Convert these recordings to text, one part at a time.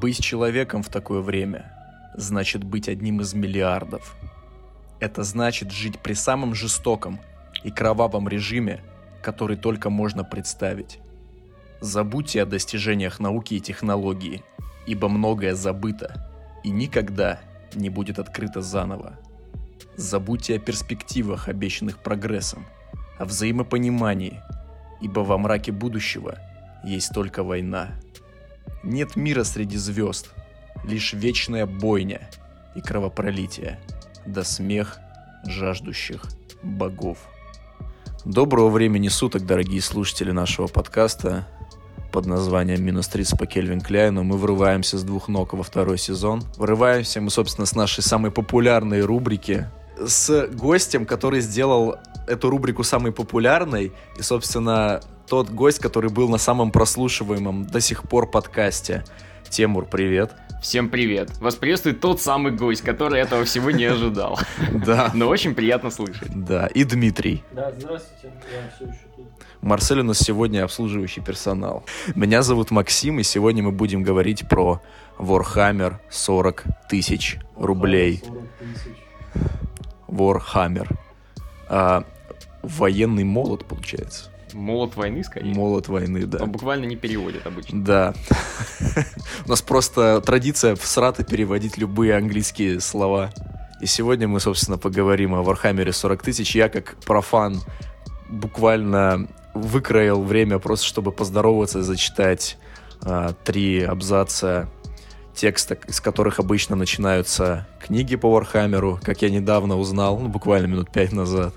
Быть человеком в такое время значит быть одним из миллиардов. Это значит жить при самом жестоком и кровавом режиме, который только можно представить. Забудьте о достижениях науки и технологии, ибо многое забыто и никогда не будет открыто заново. Забудьте о перспективах, обещанных прогрессом, о взаимопонимании, ибо во мраке будущего есть только война. Нет мира среди звезд, лишь вечная бойня и кровопролитие, да смех жаждущих богов. Доброго времени суток, дорогие слушатели нашего подкаста под названием «Минус 30 по Кельвин Кляйну». Мы врываемся с двух ног во второй сезон. Врываемся мы, собственно, с нашей самой популярной рубрики с гостем, который сделал эту рубрику самой популярной. И, собственно, тот гость, который был на самом прослушиваемом до сих пор подкасте. Тимур, привет. Всем привет. Вас приветствует тот самый гость, который этого всего не ожидал. Да. Но очень приятно слышать. Да, и Дмитрий. Да, здравствуйте, я все еще тут. Марсель у нас сегодня обслуживающий персонал. Меня зовут Максим, и сегодня мы будем говорить про Warhammer 40 тысяч рублей. 40 тысяч. Warhammer. А, военный молот, получается. Молот войны, скорее. Молот войны, да. Он буквально не переводит обычно. Да. У нас просто традиция всрато переводить любые английские слова. И сегодня мы, собственно, поговорим о Вархаммере 40 тысяч. Я, как профан, буквально выкроил время просто, чтобы поздороваться и зачитать а, три абзаца текста, из которых обычно начинаются книги по Вархаммеру, как я недавно узнал, ну, буквально минут пять назад.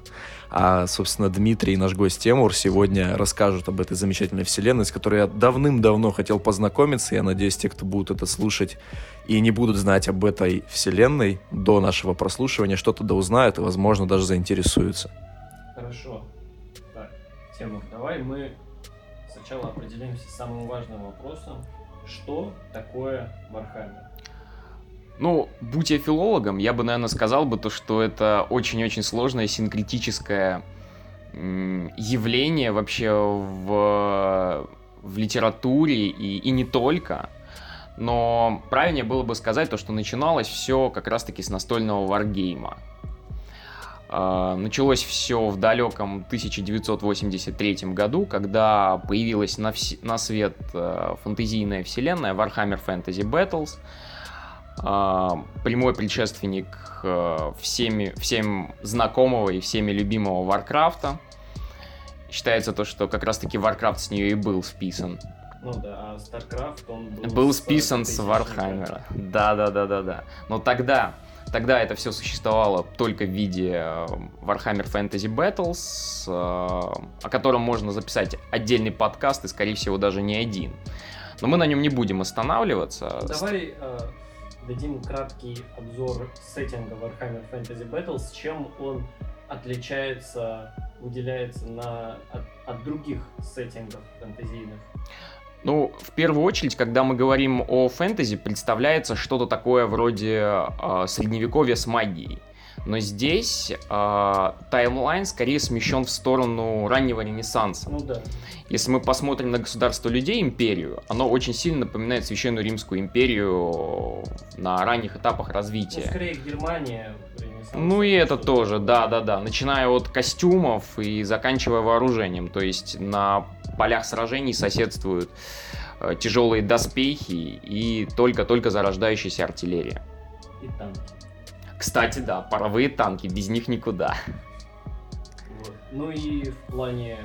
А, собственно, Дмитрий и наш гость Темур сегодня расскажут об этой замечательной вселенной, с которой я давным-давно хотел познакомиться. Я надеюсь, те, кто будут это слушать и не будут знать об этой вселенной до нашего прослушивания, что-то да узнают и, возможно, даже заинтересуются. Хорошо. Так, Тимур, давай мы сначала определимся с самым важным вопросом. Что такое Вархаммер? Ну, будь я филологом, я бы, наверное, сказал бы то, что это очень-очень сложное синкретическое явление вообще в, в литературе и, и не только. Но правильнее было бы сказать то, что начиналось все как раз-таки с настольного варгейма. А, Началось все в далеком 1983 году, когда появилась на, вс- на свет э, фэнтезийная вселенная Warhammer Fantasy Battles, прямой предшественник э, всеми, всем знакомого и всеми любимого Варкрафта. Считается то, что как раз-таки Warcraft с нее и был списан. Ну да, а StarCraft, он был... Был списан с 40 Вархаммера. Да, да, да, да, да. Но тогда, тогда это все существовало только в виде э, Warhammer Fantasy Battles, э, о котором можно записать отдельный подкаст и, скорее всего, даже не один. Но мы на нем не будем останавливаться. Давай дадим краткий обзор сеттинга Warhammer Fantasy Battles, чем он отличается, выделяется на, от, от других сеттингов фэнтезийных. Ну, в первую очередь, когда мы говорим о фэнтези, представляется что-то такое вроде э, средневековья с магией. Но здесь э, таймлайн скорее смещен в сторону раннего Ренессанса. Ну да. Если мы посмотрим на государство людей, империю, оно очень сильно напоминает Священную Римскую империю на ранних этапах Ну, развития. скорее Германия. Ну и это тоже, да, да, да. Начиная от костюмов и заканчивая вооружением. То есть на полях сражений соседствуют э, тяжелые доспехи и только-только зарождающаяся артиллерия. И танки. Кстати, да, паровые танки, без них никуда. Вот. Ну и в плане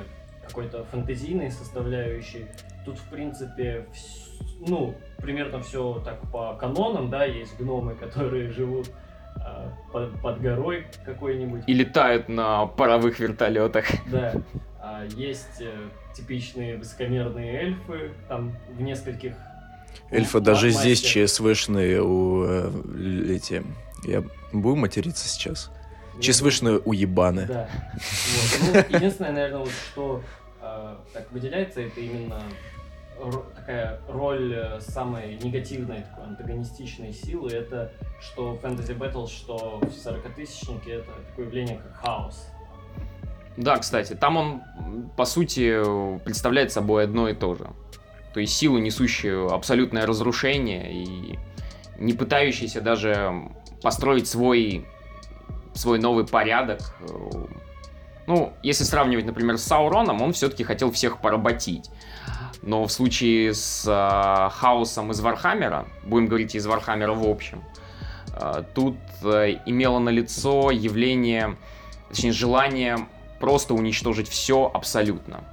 какой-то фэнтезийной составляющей, тут, в принципе, вс- ну, примерно все так по канонам, да, есть гномы, которые живут а, под, под горой какой-нибудь, И летают на паровых вертолетах. да. А есть э, типичные высокомерные эльфы, там в нескольких... Эльфы ма- даже здесь ЧСВшные у э, эти... Я буду материться сейчас? ЧСВшные уебаны. Да. Вот. Ну, единственное, наверное, вот что э, так выделяется, это именно такая роль э, самой негативной, такой антагонистичной силы, это что в Fantasy Battles, что в 40-тысячнике, это такое явление, как хаос. Да, кстати, там он, по сути, представляет собой одно и то же. То То есть силу, несущую абсолютное разрушение и не пытающийся даже построить свой, свой новый порядок. Ну, если сравнивать, например, с Сауроном, он все-таки хотел всех поработить. Но в случае с э, хаосом из Вархаммера, будем говорить из Вархаммера в общем, э, тут э, имело на лицо явление, точнее, желание просто уничтожить все абсолютно.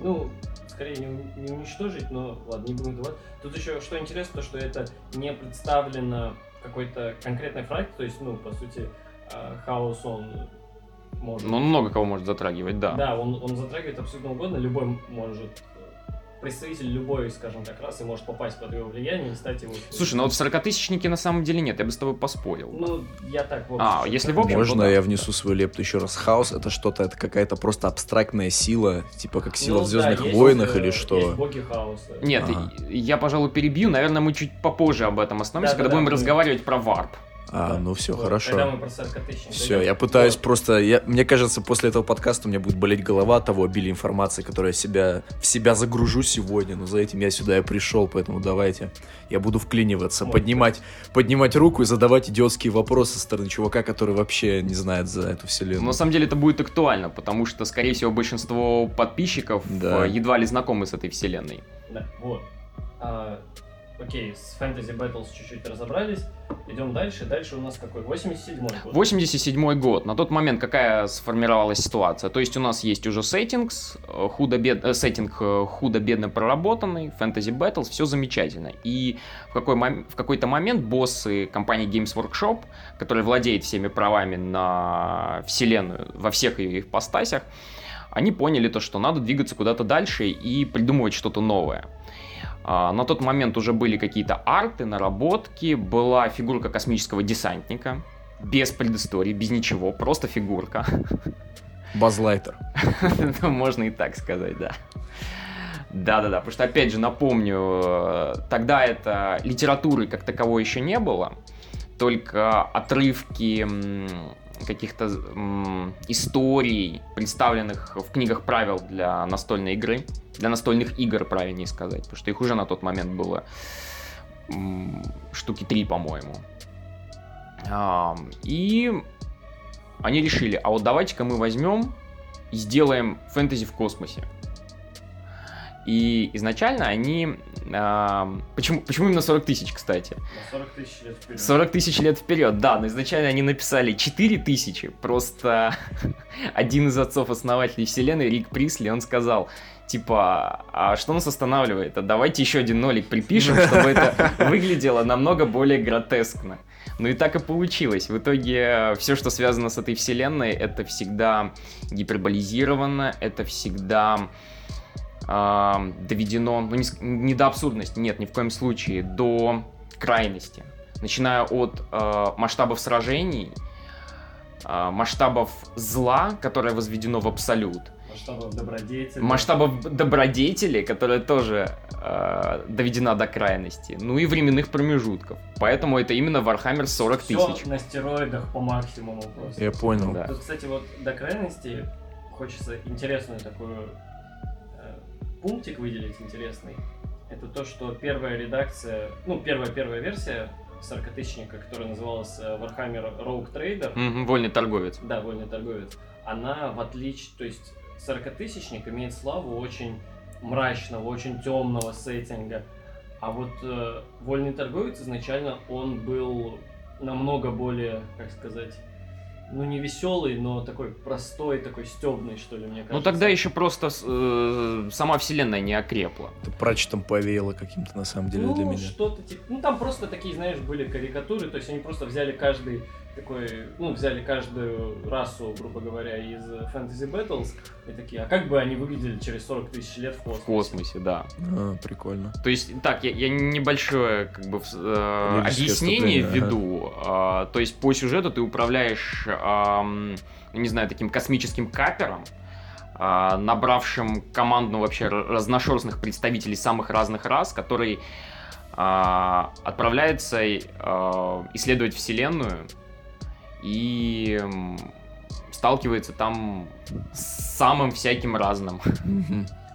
Ну, скорее не, не уничтожить, но ладно, не будем давать. Тут еще что интересно, то что это не представлено какой-то конкретной фракции, то есть, ну, по сути, э, хаос он может... Ну, он много кого может затрагивать, да. Да, он, он затрагивает абсолютно угодно, любой может представитель любой, скажем так, расы может попасть под его влияние и стать его... Слушай, ну вот в 40-тысячнике на самом деле нет, я бы с тобой поспорил. Ну, я так, в общем, А, если в общем, Можно я внесу свою лепту еще раз? Хаос это что-то, это какая-то просто абстрактная сила, типа как сила ну, в Звездных да, войнах есть, или что? Есть боги хаоса. Нет, ага. я, пожалуй, перебью, наверное, мы чуть попозже об этом остановимся, да, когда да, будем да, разговаривать про варп. А, да. ну все, вот, хорошо. Когда мы про 40 тысяч Все, я пытаюсь вот. просто... Я, мне кажется, после этого подкаста у меня будет болеть голова от того обилия информации, которую я себя, в себя загружу сегодня. Но за этим я сюда и пришел, поэтому давайте. Я буду вклиниваться, Может, поднимать, поднимать руку и задавать идиотские вопросы со стороны чувака, который вообще не знает за эту вселенную. на самом деле это будет актуально, потому что, скорее всего, большинство подписчиков да. Э, едва ли знакомы с этой вселенной. Да, вот. А, Окей, с Fantasy Battles чуть-чуть разобрались. Идем дальше. Дальше у нас какой? 87-й год. 87-й год. На тот момент какая сформировалась ситуация? То есть у нас есть уже сеттингс, э, худо-бед... Э, сеттинг э, худо-бедно проработанный, Fantasy Battles, все замечательно. И в, какой мом... в какой-то момент боссы компании Games Workshop, которая владеет всеми правами на вселенную во всех ее ипостасях, они поняли то, что надо двигаться куда-то дальше и придумывать что-то новое. А, на тот момент уже были какие-то арты, наработки, была фигурка космического десантника, без предыстории, без ничего, просто фигурка. Базлайтер. Ну, можно и так сказать, да. Да-да-да, потому что, опять же, напомню, э, тогда это литературы как таковой еще не было, только отрывки каких-то историй, представленных в книгах правил для настольной игры, для настольных игр, правильнее сказать, потому что их уже на тот момент было штуки три, по-моему. И они решили, а вот давайте-ка мы возьмем и сделаем фэнтези в космосе. И изначально они... Э, почему, почему именно 40 тысяч, кстати? 40 тысяч лет вперед. 40 тысяч лет вперед, да, но изначально они написали 4 тысячи. Просто один из отцов-основателей вселенной, Рик Присли, он сказал, типа, а что нас останавливает? А давайте еще один нолик припишем, чтобы это выглядело намного более гротескно. Ну и так и получилось. В итоге все, что связано с этой вселенной, это всегда гиперболизировано, это всегда э, доведено, ну не, не до абсурдности, нет, ни в коем случае, до крайности. Начиная от э, масштабов сражений, э, масштабов зла, которое возведено в абсолют, масштабов добродетели. Масштабов добродетели, которая тоже э, доведена до крайности. Ну и временных промежутков. Поэтому это именно Warhammer 40 тысяч. Все на стероидах по максимуму просто. Я понял. Да. Тут, кстати, вот до крайности хочется интересную такую пунктик выделить интересный, это то, что первая редакция, ну, первая-первая версия 40-тысячника, которая называлась э, Warhammer Rogue Trader. Mm-hmm, вольный торговец. Да, вольный торговец. Она в отличие, то есть 40-тысячник имеет славу очень мрачного, очень темного сеттинга. А вот э, вольный торговец изначально он был намного более, как сказать, ну не веселый, но такой простой, такой стебный, что ли, мне ну, кажется. Ну тогда еще просто э, сама вселенная не окрепла. Это прачетом повеяло каким-то на самом деле ну, для меня. что-то типа, ну там просто такие, знаешь, были карикатуры, то есть они просто взяли каждый такой, ну, взяли каждую расу, грубо говоря, из Fantasy Battles и такие, а как бы они выглядели через 40 тысяч лет в космосе? В космосе, да. А, прикольно. То есть, так, я, я небольшое, как бы, э, объяснение введу. Ага. Э, то есть, по сюжету ты управляешь, э, не знаю, таким космическим капером, э, набравшим команду вообще разношерстных представителей самых разных рас, который э, отправляется э, исследовать Вселенную и сталкивается там с самым всяким разным.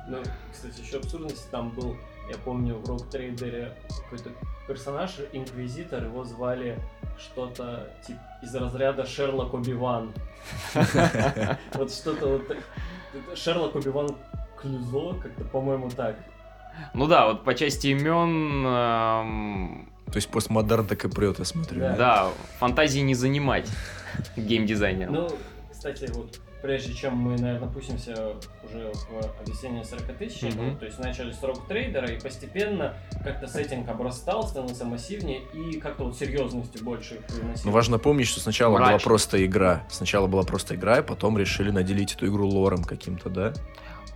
Ну, кстати, еще абсурдность, там был я помню в Rogue Trader какой-то персонаж, инквизитор, его звали что-то типа из разряда Шерлок Оби-Ван. Вот что-то вот... Шерлок Оби-Ван Клюзо, как-то, по-моему, так. Ну да, вот по части имен... То есть постмодерн так и прет, я смотрю. Да. Да, фантазии не занимать геймдизайнером. Ну, кстати, вот прежде чем мы, наверное, пустимся уже в объяснение 40 тысяч, Мгм. то есть начали с рок трейдера, и постепенно как-то сеттинг обрастал, становился массивнее, и как-то вот серьезности больше приносил. Но важно помнить, что сначала была Мрачно. просто игра. Сначала была просто игра, и потом решили наделить эту игру лором каким-то, да?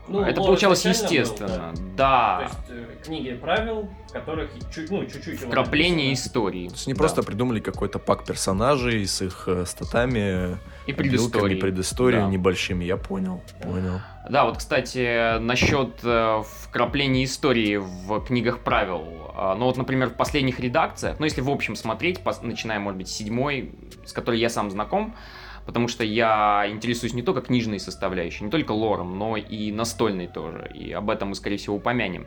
Ну, Это получалось изначально был, естественно. То Да. есть э, книги правил, в которых чуть, ну, чуть-чуть... Вкрапление истории. То есть они Да. просто придумали какой-то пак персонажей с их э, статами, И обилками, предыстории. предыстории Да. небольшими. Я понял, понял. Да, вот, кстати, насчет э, вкрапления истории в книгах правил. А, Ну вот, например, в последних редакциях, ну если в общем смотреть, начиная, может быть, с седьмой, с которой я сам знаком, потому что я интересуюсь не только книжной составляющей, не только лором, но и настольной тоже, и об этом мы, скорее всего, упомянем.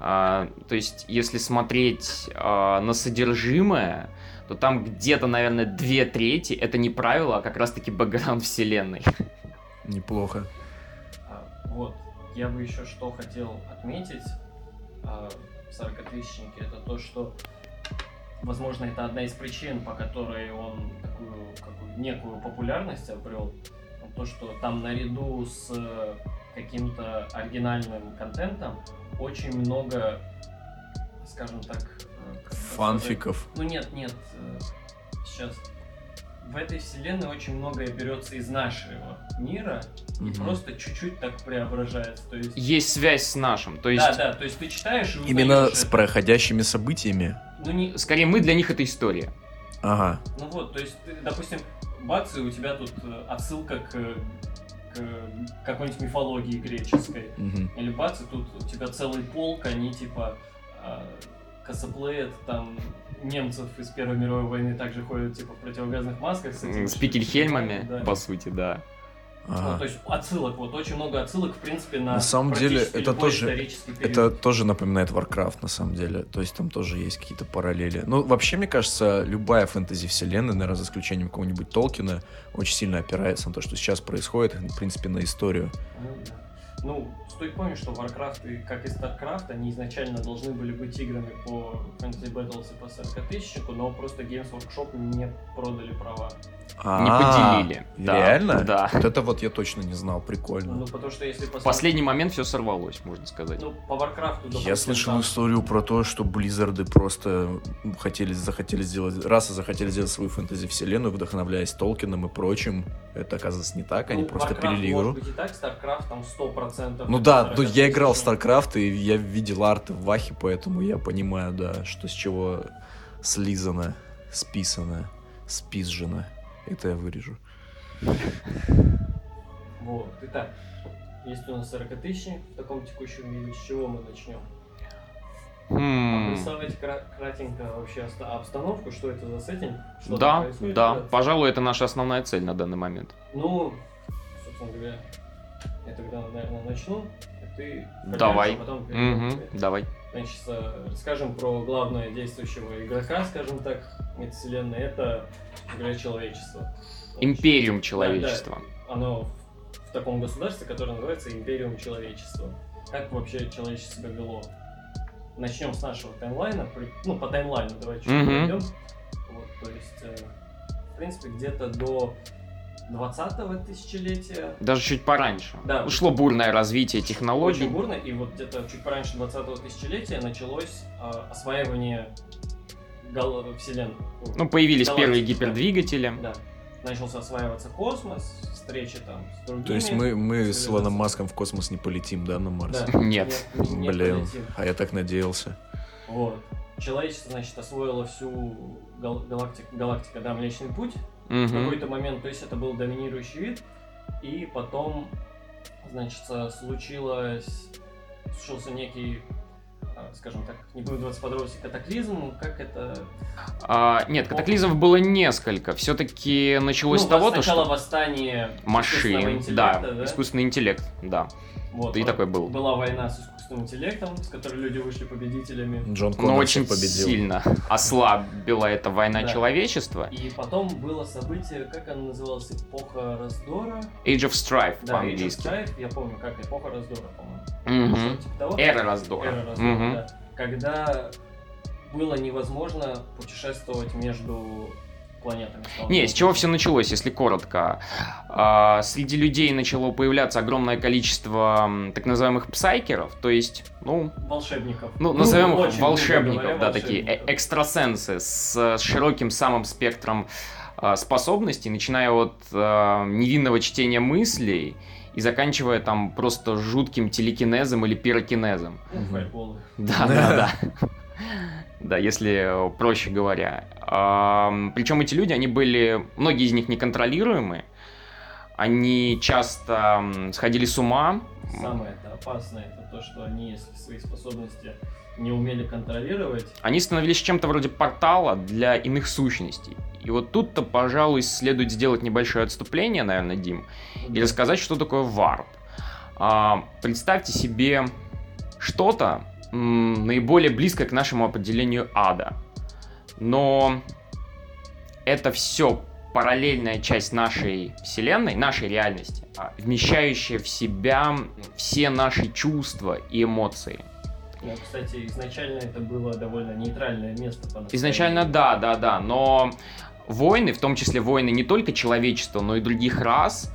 А, то есть, если смотреть а, на содержимое, то там где-то, наверное, две трети это не правило, а как раз-таки бэкграунд вселенной. Неплохо. А, Вот, я бы еще что хотел отметить а, в 40-тысячнике, это то, что, возможно, это одна из причин, по которой он такую, некую популярность обрел, то, что там наряду с э, каким-то оригинальным контентом очень много, скажем так... э, это сказать? Фанфиков. Ну нет, нет, э, сейчас. В этой вселенной очень многое берется из нашего мира и Мгм. просто чуть-чуть так преображается. То есть, Есть связь с нашим, то есть... да, да, то есть ты читаешь и Именно с это. проходящими событиями. Ну, не, Скорее, мы для них это история. Ага. ну вот, то есть, ты, допустим, бац, и у тебя тут э, отсылка к, к какой-нибудь мифологии греческой. Мгм. Или бац, и тут у тебя целый полк, они типа э, косплеят там немцев из Первой мировой войны также ходят типа в противогазных масках с этими С пикельхельмами, да. по сути, да. Ну, Ага. то есть отсылок, вот очень много отсылок, в принципе, на На самом деле, это тоже-. Это тоже напоминает Warcraft, на самом деле. То есть там тоже есть какие-то параллели. Ну, вообще, мне кажется, любая фэнтези-вселенная, наверное, за исключением какого-нибудь Толкина, очень сильно опирается на то, что сейчас происходит, в принципе, на историю. Ну. Ну, стоит помнить, что Warcraft, и, как и StarCraft, они изначально должны были быть играми по Fantasy Battles и по 40 тысячнику, но просто Games Workshop не продали права. Не А, поделили. Да, Реально? да. Вот это вот я точно не знал, прикольно. Ну, потому что если В посмотреть... последний момент все сорвалось, можно сказать. Ну, по Warcraft, допустим, Я слышал там- историю про то, что Близзарды просто хотели, захотели сделать, раз и захотели сделать свою фэнтези-вселенную, вдохновляясь Толкином и прочим. Это, оказывается, не так, они Ну, просто Warcraft пилили игру. Может быть и так, StarCraft там 100%. Ну да, ну, я играл в 40 StarCraft, и я видел арты в Вахе, поэтому я понимаю, да, что с чего слизано, списано, спизжено. Это я вырежу. Вот, итак, есть у нас 40 тысяч в таком текущем виде, с чего мы начнем? М, Обрисовать кра- кратенько вообще обстановку, что это за сеттинг, что Да, происходит. да, пожалуй, это наша основная цель на данный момент. Ну, собственно говоря, я тогда, наверное, начну. а Ты Давай. а потом к- давай. Значит, э, расскажем про главного действующего игрока, скажем так, метавселенной. Это, говоря, человечество. Империум человечества. Оно в, в таком государстве, которое называется Империум человечества. Как вообще человечество себя вело? Начнем с нашего таймлайна. Ну, по таймлайну давай чуть-чуть Мгм. пройдем. Вот, то есть, э, в принципе, где-то до 20-го тысячелетия Даже чуть пораньше. Да. Ушло бурное развитие очень технологий. бурно, и вот где-то чуть пораньше 20-го тысячелетия началось э, осваивание вселенной. Ну, появились Галактики, первые гипердвигатели. Да. Начался осваиваться космос, встречи там с другими. То есть мы, мы с. Илоном Маском в космос не полетим, да, на Марс? Да. Нет. не- не Блин, полетим. а я так надеялся. Вот. Человечество, значит, освоило всю гал- галактику, галактика, да, Млечный Путь в Мгм. какой-то момент, то есть это был доминирующий вид, и потом, значит, случилось, случился некий, скажем так, не буду вдаваться в подробности, катаклизм, как это... А, нет, катаклизмов было несколько. Все-таки началось ну, с того, то, сначала что восстание машин, да, да? искусственный интеллект, да. Вот, и такой был. Была война с искусственным интеллектом, с которой люди вышли победителями. Джон Коннор Но очень победил. сильно ослабила эта война Да. человечества. И потом было событие, как оно называлось, эпоха раздора. Age of Strife Да, Age of по-английски. Strife, я помню, как эпоха раздора, по-моему. Что-то типа того. Эра раздора. Эра раздора, Мгм. да. Когда было невозможно путешествовать между планетами. стало Не, с чего все началось, если коротко? А, среди людей начало появляться огромное количество так называемых псайкеров, то есть, ну, Волшебников. ну, назовем их очень грубо волшебников, говоря, да, такие э- волшебников. экстрасенсы с широким самым спектром а, способностей, начиная от а, невинного чтения мыслей и заканчивая там просто жутким телекинезом или пирокинезом. Ну, фаерболы. Да, да, да. Да, если э, проще говоря. Причем эти люди, они были, многие из них неконтролируемы, они часто сходили с ума. Самое это опасное, это то, что они, свои способности не умели контролировать, Они становились чем-то вроде портала для иных сущностей. И вот тут-то, пожалуй, следует сделать небольшое отступление, наверное, Дим, и рассказать, что такое варп. А, представьте себе что-то наиболее близкое к нашему определению ада. Но это все параллельная часть нашей вселенной, нашей реальности, а, вмещающая в себя все наши чувства и эмоции. Ну, кстати, изначально это было довольно нейтральное место по Изначально да, да, да, но войны, в том числе войны не только человечества, но и других рас,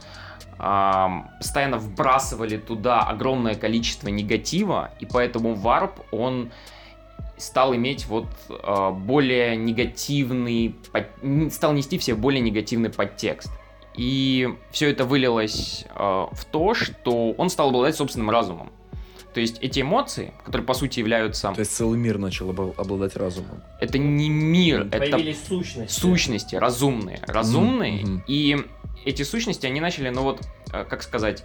постоянно вбрасывали туда огромное количество негатива, и поэтому варп, он стал иметь вот а, более негативный, под- стал нести в себе более негативный подтекст. И все это вылилось а, в то, что он стал обладать собственным разумом. То есть эти эмоции, которые по сути являются... То есть целый мир начал обл- обладать разумом. Это не мир, это Появились сущности. сущности разумные. Разумные. Мгм. И эти сущности, они начали, ну вот, э, как сказать,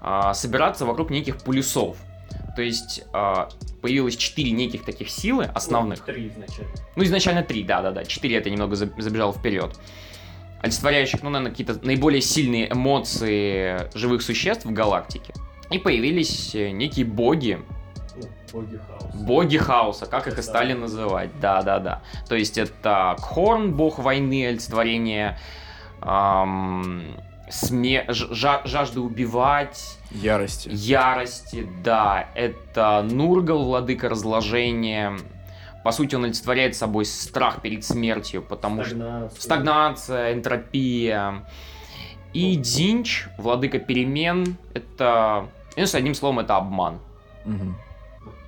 а, собираться вокруг неких полюсов. То есть а, появилось четыре неких таких силы основных. Три изначально. Ну, изначально три, да-да-да. Четыре это немного за- забежал вперед. Олицетворяющих, ну, наверное, какие-то наиболее сильные эмоции живых существ в галактике. И появились э, некие боги, боги хаоса. Боги хаоса, как их и стали называть. Да, да, да. То есть это Кхорн, бог войны, олицетворение ам, сме- ж- жа- жажды убивать, Ярости. ярости, да. Это Нургал, владыка разложения. По сути, он олицетворяет собой страх перед смертью, потому что Стагнация. стагнация, энтропия. И. Динч, владыка перемен, это... Ну, с одним словом, это обман. Мгм.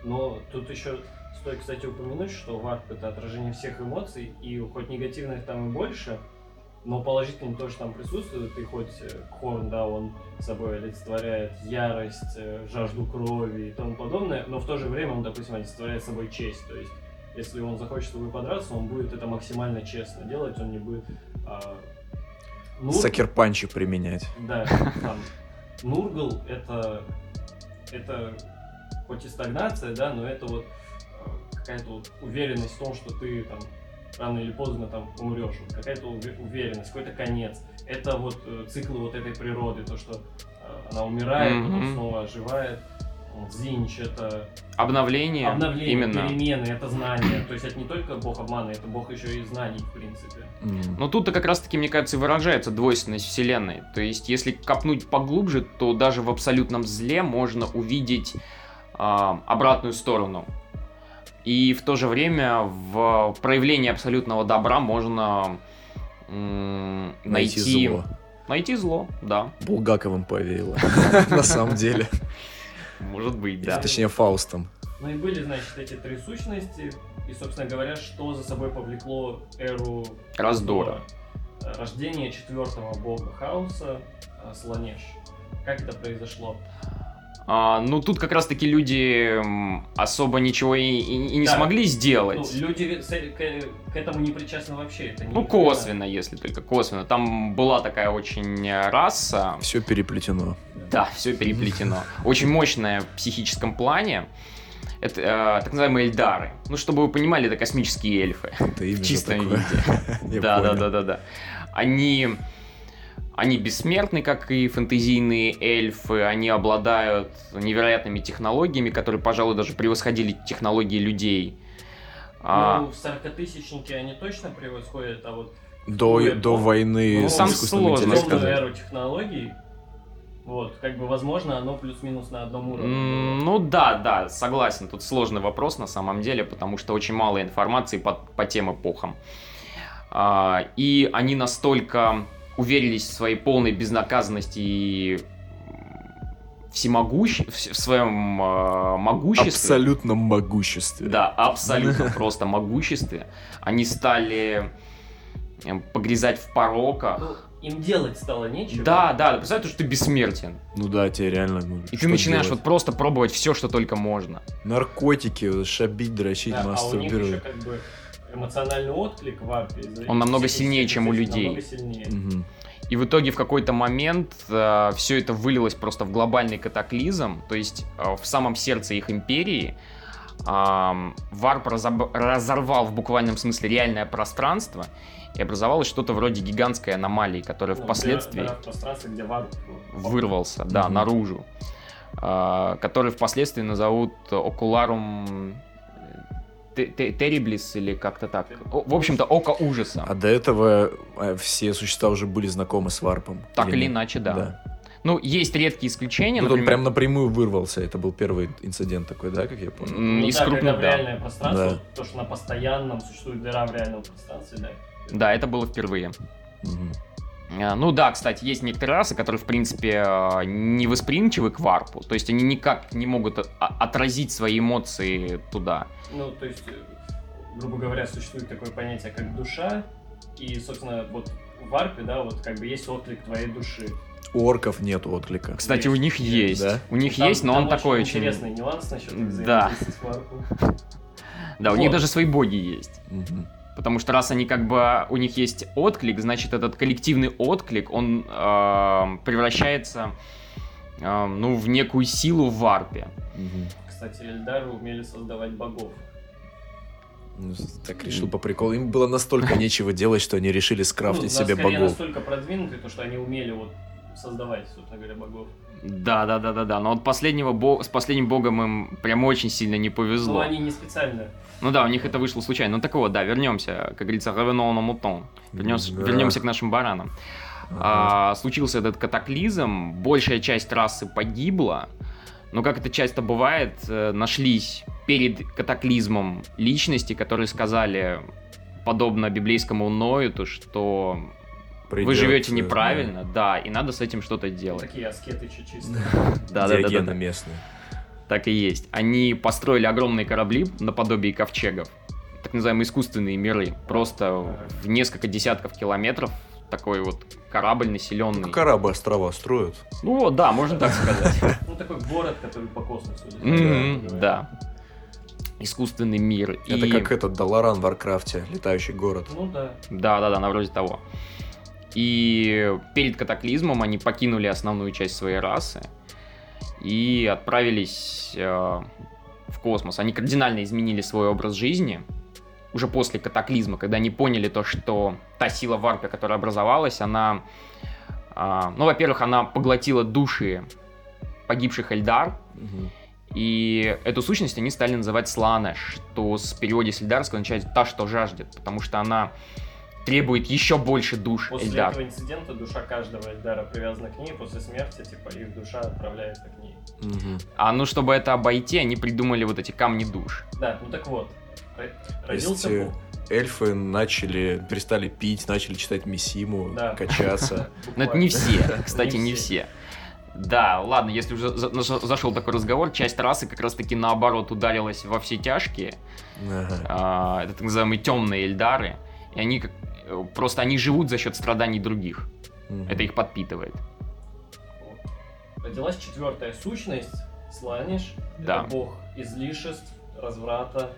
Но тут еще стоит, кстати, упомянуть, что варп это отражение всех эмоций, и хоть негативных там и больше, но положительно тоже там присутствует, и хоть э, Хорн, да, он собой олицетворяет ярость, э, жажду крови и тому подобное, но в то же время он, допустим, олицетворяет собой честь, то есть если он захочет с тобой подраться, он будет это максимально честно делать, он не будет... а, Нур- Сакерпанчи применять. Да, там. Нургл это это хоть и стагнация, да, но это вот э, какая-то вот уверенность в том, что ты там рано или поздно там умрешь, вот какая-то уве- уверенность, какой-то конец. Это вот э, циклы вот этой природы, то, что э, она умирает, потом Мгм. снова оживает. Зинч это Обновление, обновление, именно. перемены, это знание. То есть это не только бог обмана, это бог еще и знаний, в принципе. М. Но тут-то как раз-таки, мне кажется, и выражается двойственность Вселенной. То есть, если копнуть поглубже, то даже в абсолютном зле можно увидеть а, обратную сторону. И в то же время в проявлении абсолютного добра можно Найти найти, зло. найти зло, да. Булгаковым повеяло. На самом деле. Может быть, да. Точнее, Фаустом. Ну и были, значит, эти три сущности, и, собственно говоря, что за собой повлекло эру Раздора. Э, Рождение четвертого бога хаоса э, Сланеш. Как это произошло? А, ну, тут как раз-таки люди особо ничего и, и- и не Да. смогли Ну, сделать. люди с- к, к этому не причастны вообще. Это не Ну, косвенно, если только косвенно. Там была такая очень э, раса. Все переплетено. Да, все переплетено. Очень мощная в психическом плане. Это э, так называемые Эльдары. Ну, чтобы вы понимали, это космические эльфы. Это В чистом такое. виде. Да, да, да, да, да. Они Они бессмертны, как и фэнтезийные эльфы, они обладают невероятными технологиями, которые, пожалуй, даже превосходили технологии людей. А... Ну, в 40-тысячники они точно превосходят, а вот... До, Ой, до войны ну, с там искусственным сложно эру технологий, вот, как бы, возможно, оно плюс-минус на одном уровне. Ну да, да, согласен. Тут сложный вопрос на самом деле, потому что очень мало информации по, по тем эпохам. А, и они настолько уверились в своей полной безнаказанности и всемогущ... в своем а, могуществе. Абсолютном могуществе. Да, абсолютно просто могуществе. Они стали э, погрязать в пороках. Ну, им делать стало нечего. Да, да, представь, что ты бессмертен. Ну да, тебе реально. ну, И ты начинаешь делать? вот просто пробовать все, что только можно. Наркотики, шабить, дрочить, Да, а у них еще мастурбировать. как бы эмоциональный отклик в арпе. из-за Он намного сильнее, чем у людей. Намного сильнее. Мгм. И в итоге в какой-то момент все это вылилось просто в глобальный катаклизм, то есть э, в самом сердце их империи ам, Варп разоб- разорвал в буквальном смысле реальное пространство, и образовалось что-то вроде гигантской аномалии, которая Ну, впоследствии пространстве, где варп вырвался, да, Мгм. наружу, а, который впоследствии назовут окуларум Терриблис или как-то так. В общем-то, око ужаса. А до этого э, все существа уже были знакомы с варпом. Так или нет? иначе, да. Ну, есть редкие исключения, он например, прям напрямую вырвался. Это был первый инцидент такой, да, как я понял? Ну из да, крупных, когда в да. реальное пространство, Да. то, что на постоянном существует дыра в реальном пространстве, да. Да, это было впервые. Мгм. А, Ну да, кстати, есть некоторые расы, которые, в принципе, а, не восприимчивы к варпу. То есть они никак не могут отразить свои эмоции туда. Ну, то есть, э, грубо говоря, существует такое понятие, как душа, и, собственно, вот в варпе, да, вот как бы есть отклик твоей души. У орков нет отклика. Кстати, у Есть, них есть, да? У них Там- есть, но там он такой очень... интересный нюанс насчет Да. Да, у них даже свои боги есть. Потому что раз они как бы... У них есть отклик, значит, этот коллективный отклик, он эм, превращается эм, ну, в некую силу в варпе. Мгм. Кстати, Эльдары умели создавать богов. Ну, Так решил по приколу. Им было настолько нечего делать, что они решили скрафтить Ну, себе богов. настолько продвинутые, то, что они умели вот создавать, собственно говоря, богов. Да, да, да, да, да. Но вот последнего бо- с последним богом им прям очень сильно не повезло. они не специально. Ну да, у них это вышло случайно. Ну так вот, да, вернемся, как говорится, на мутон. Вернемся, Да. вернемся к нашим баранам. Ага. А, случился этот катаклизм, большая часть расы погибла, но как это часто бывает, э, нашлись перед катаклизмом личности, которые сказали, подобно библейскому Ною, то что вы Придет, живете э, неправильно, да, и надо с этим что-то делать. Такие аскеты чуть чисто. Да, да, да, да, да. местные. Так и есть. Они построили огромные корабли наподобие ковчегов, так называемые искусственные миры, просто в несколько десятков километров такой вот корабль населенный. Как арабы острова строят. Ну вот, да, можно так сказать. Ну, такой город, который по космосу. Да. Искусственный мир. Это как этот Даларан в Варкрафте, летающий город. Ну да. Да, да, да, на вроде того. И перед катаклизмом они покинули основную часть своей расы и отправились э, в космос. Они кардинально изменили свой образ жизни уже после катаклизма, когда они поняли то, что та сила варпа, которая образовалась, она, а, ну, во-первых, она поглотила души погибших Эльдар, Мгм. и эту сущность они стали называть Слана, что с переводе с эльдарского означает «та, что жаждет», потому что она требует еще больше душ После Эльдар. этого инцидента душа каждого Эльдара привязана к ней, после смерти, типа, их душа отправляется к ней. Мгм. А ну, чтобы это обойти, они придумали вот эти камни душ. Да, ну так вот. ро- То есть, Родился э, Бог. эльфы начали, перестали пить, начали читать Мисиму, Да. качаться. Но это не все, кстати, Не все. Да, ладно, если уже за- заш- зашел такой разговор, часть расы как раз-таки наоборот ударилась во все тяжкие. Ага. А, это так называемые темные эльдары. И они как просто они живут за счет страданий других. Мгм. Это их подпитывает. Родилась четвертая сущность, Сланиш. Да. Это бог излишеств, разврата.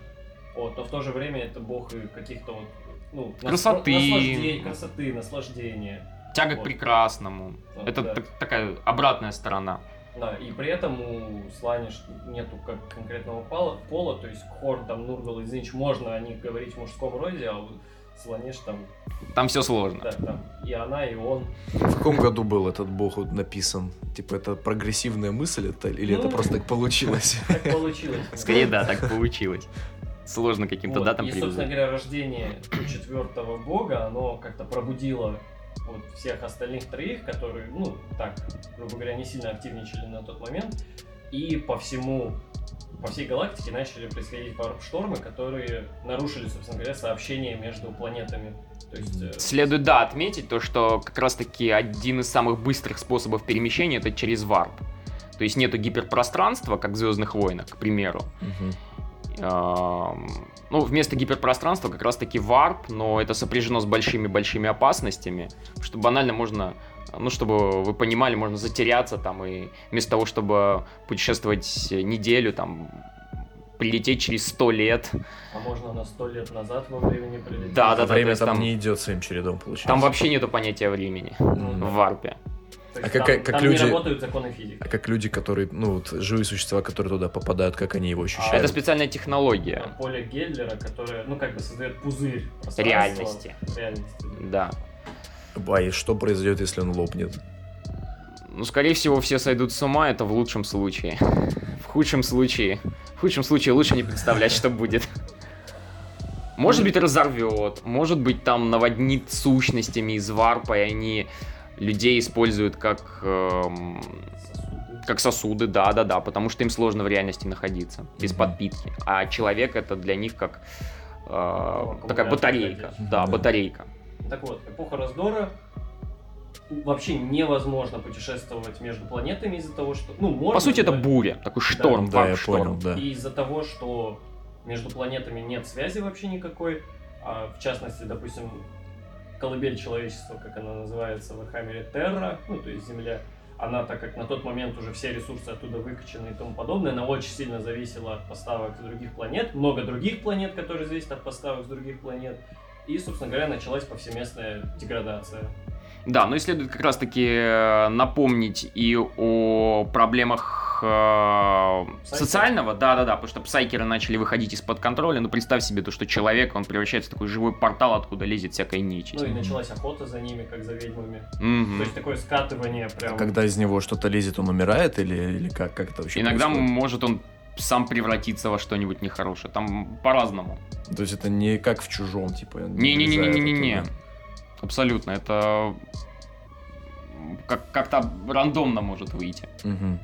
Вот, но в то же время это бог и каких-то вот, ну, Красоты. наслаждей- красоты, наслаждения. Тяга к Вот. прекрасному. Вот, Это да. так- такая обратная сторона. Да, и при этом у Сланиш нету как конкретного пола, пола то есть Хор, там, Нургал и Зинч, можно о них говорить в мужском роде, а Слонеж там, Там все сложно. да, там и она, и он. В каком году был этот бог вот написан? Типа это прогрессивная мысль это, или это Ну. просто так получилось? Так получилось. Скорее, да, так получилось. Сложно каким-то Вот, датам И, собственно говоря, рождение четвертого бога, оно как-то пробудило вот всех остальных троих, которые, ну, так, грубо говоря, не сильно активничали на тот момент. И по всему, по всей галактике начали происходить варп-штормы, которые нарушили, собственно говоря, сообщение между планетами. То есть... э, Следует, да, отметить то, что как раз-таки один из самых быстрых способов перемещения это через варп. То есть нету гиперпространства, как в Звездных войнах, к примеру. Эм, Ну, вместо гиперпространства как раз-таки варп, но это сопряжено с большими-большими опасностями, что банально можно, ну, чтобы вы понимали, можно затеряться там, и вместо того, чтобы путешествовать неделю, там, прилететь через сто лет. А можно на сто лет назад во времени прилететь? Да, да, А да, время там там- не идет своим чередом, получается. Там вообще нету понятия времени Мгм. в варпе. А как- там, как там люди- не работают законы физики. А как люди, которые, ну, вот, живые существа, которые туда попадают, как они его ощущают? Это специальная технология Там поле Геллера, которое, ну, как бы создает пузырь реальности. Реальности. Да. А и что произойдет, если он лопнет? Ну, скорее всего, все сойдут с ума, это в лучшем случае. В худшем случае... В худшем случае лучше не представлять, что будет. Может быть, разорвет, может быть, там наводнит сущностями из варпа, и они людей используют как, эм, Сосуды. как сосуды, да-да-да, потому что им сложно в реальности находиться, без подпитки. А человек это для них как э, такая батарейка. Да. батарейка. Так вот, эпоха раздора вообще невозможно путешествовать между планетами из-за того, что... Ну, можно, По сути, это да, буря, такой шторм, Да, я варп-шторм. понял, да. И из-за того, что между планетами нет связи вообще никакой, а в частности, допустим, колыбель человечества, как она называется в Warhammer Терра, ну, то есть Земля, она, так как на тот момент уже все ресурсы оттуда выкачаны и тому подобное, она очень сильно зависела от поставок с других планет, много других планет, которые зависят от поставок с других планет, и, собственно говоря, началась повсеместная деградация. Да, но и следует как раз-таки э, напомнить и о проблемах э, социального, да-да-да, потому что псайкеры начали выходить из-под контроля, ну представь себе то, что человек, он превращается в такой живой портал, откуда лезет всякая нечисть. Ну и началась охота за ними, как за ведьмами. Мгм. То есть такое скатывание прям... А когда из него что-то лезет, он умирает или, или как? Как это вообще Иногда происходит? может он сам превратиться во что-нибудь нехорошее, там по-разному. То есть это не как в чужом, типа. Не-не-не-не-не-не. Абсолютно, это как- как-то рандомно может выйти. Мгм.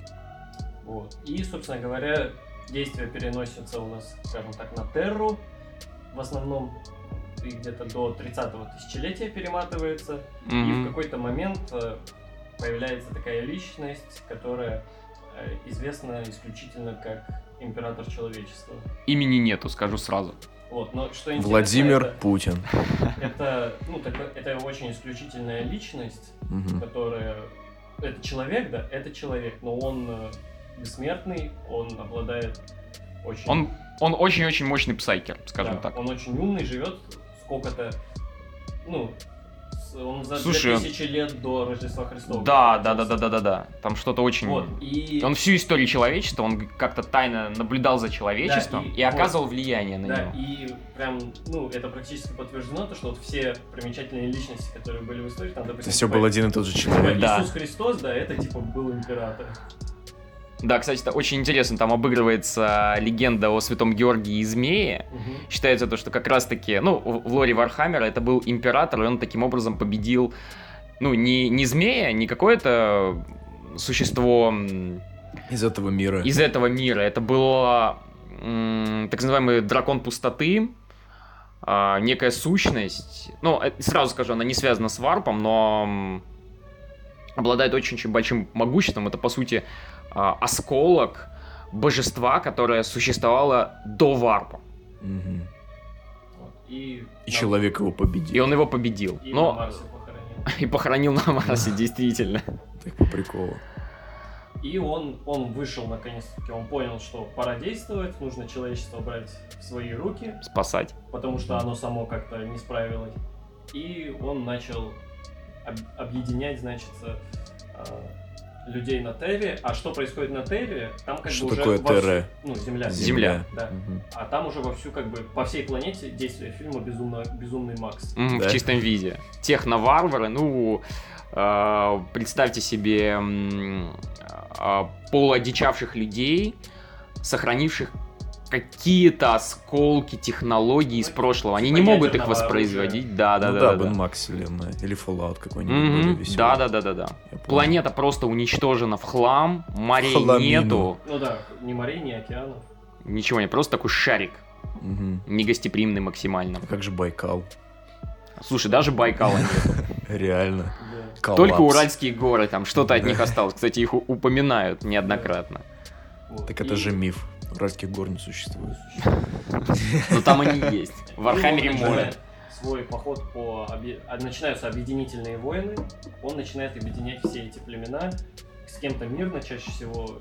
Вот. И, собственно говоря, действие переносится у нас, скажем так, на Терру в основном. И где-то до 30-го тысячелетия перематывается. И Мгм. в какой-то момент э, появляется такая личность, которая известна исключительно как император человечества. Имени нету, скажу сразу. Вот, но что интересно, Владимир это, Путин. это, ну, так- это очень исключительная личность, Мгм. которая... Это человек, да, это человек, но он э, бессмертный, он обладает очень... Он, он очень-очень мощный псайкер, скажем да, так. Он очень умный, живет сколько-то... Ну, он за Слушай, 2000 лет до Рождества Христова. Да, да, да, да, да, да, да. Там что-то очень. Вот, и... Он всю историю человечества, он как-то тайно наблюдал за человечеством Да, и и, оказывал влияние на Да, него. и прям, ну, это практически подтверждено, то, что вот все примечательные личности, которые были в истории, там, допустим, Это все типа- был один и тот же типа человек. Да. Иисус Христос, да, это типа был император. Да, кстати, это очень интересно. Там обыгрывается легенда о святом Георгии и Змее. Мгм. Считается то, что как раз-таки, ну, в лоре Вархаммера это был император, и он таким образом победил, ну, не, не змея, не какое-то существо Из этого мира. из этого мира. Это было так называемый дракон пустоты, а, некая сущность. Ну, э, сразу скажу, она не связана с варпом, но обладает очень-очень большим могуществом. Это, по сути, осколок божества, которое существовало до варпа. Вот. И, И на- человек его И победил. он его победил. И на Но Марсе похоронил. и похоронил на Марсе, действительно. Так по приколу. И он, он вышел наконец-таки, он понял, что пора действовать, нужно человечество брать в свои руки, Спасать. потому что оно само как-то не справилось. И он начал об- объединять, значит, э, людей на Терре, а что происходит на Терре, там как Что бы такое уже вовсю- Терре? ну, земля. Земля. Да. Мгм. А там уже вовсю как бы по всей планете действие фильма Безумно, Безумный Макс. М, Да. В чистом виде. Техно-варвары, ну, э, представьте себе э, полуодичавших людей, сохранивших какие-то осколки технологий из Ну, прошлого. Они типа не могут их воспроизводить. Да, да, ну да. да, Бен. Макс вселенная. Или Fallout какой-нибудь веселый. Да, да, да, да, да. Планета просто уничтожена в хлам, морей Хламину. нету, Ну да, ни морей, ни океанов. ничего нет, просто такой шарик, Мгм. негостеприимный максимально. А как же Байкал? Слушай, даже Байкала нет. Реально. Только Уральские горы, там что-то от них осталось. Кстати, их упоминают неоднократно. Так это И- же миф. Уральских гор не существует. Но там они есть. В Архамере море. Свой поход по... а, Начинаются объединительные войны. Он начинает объединять все эти племена. С кем-то мирно, чаще всего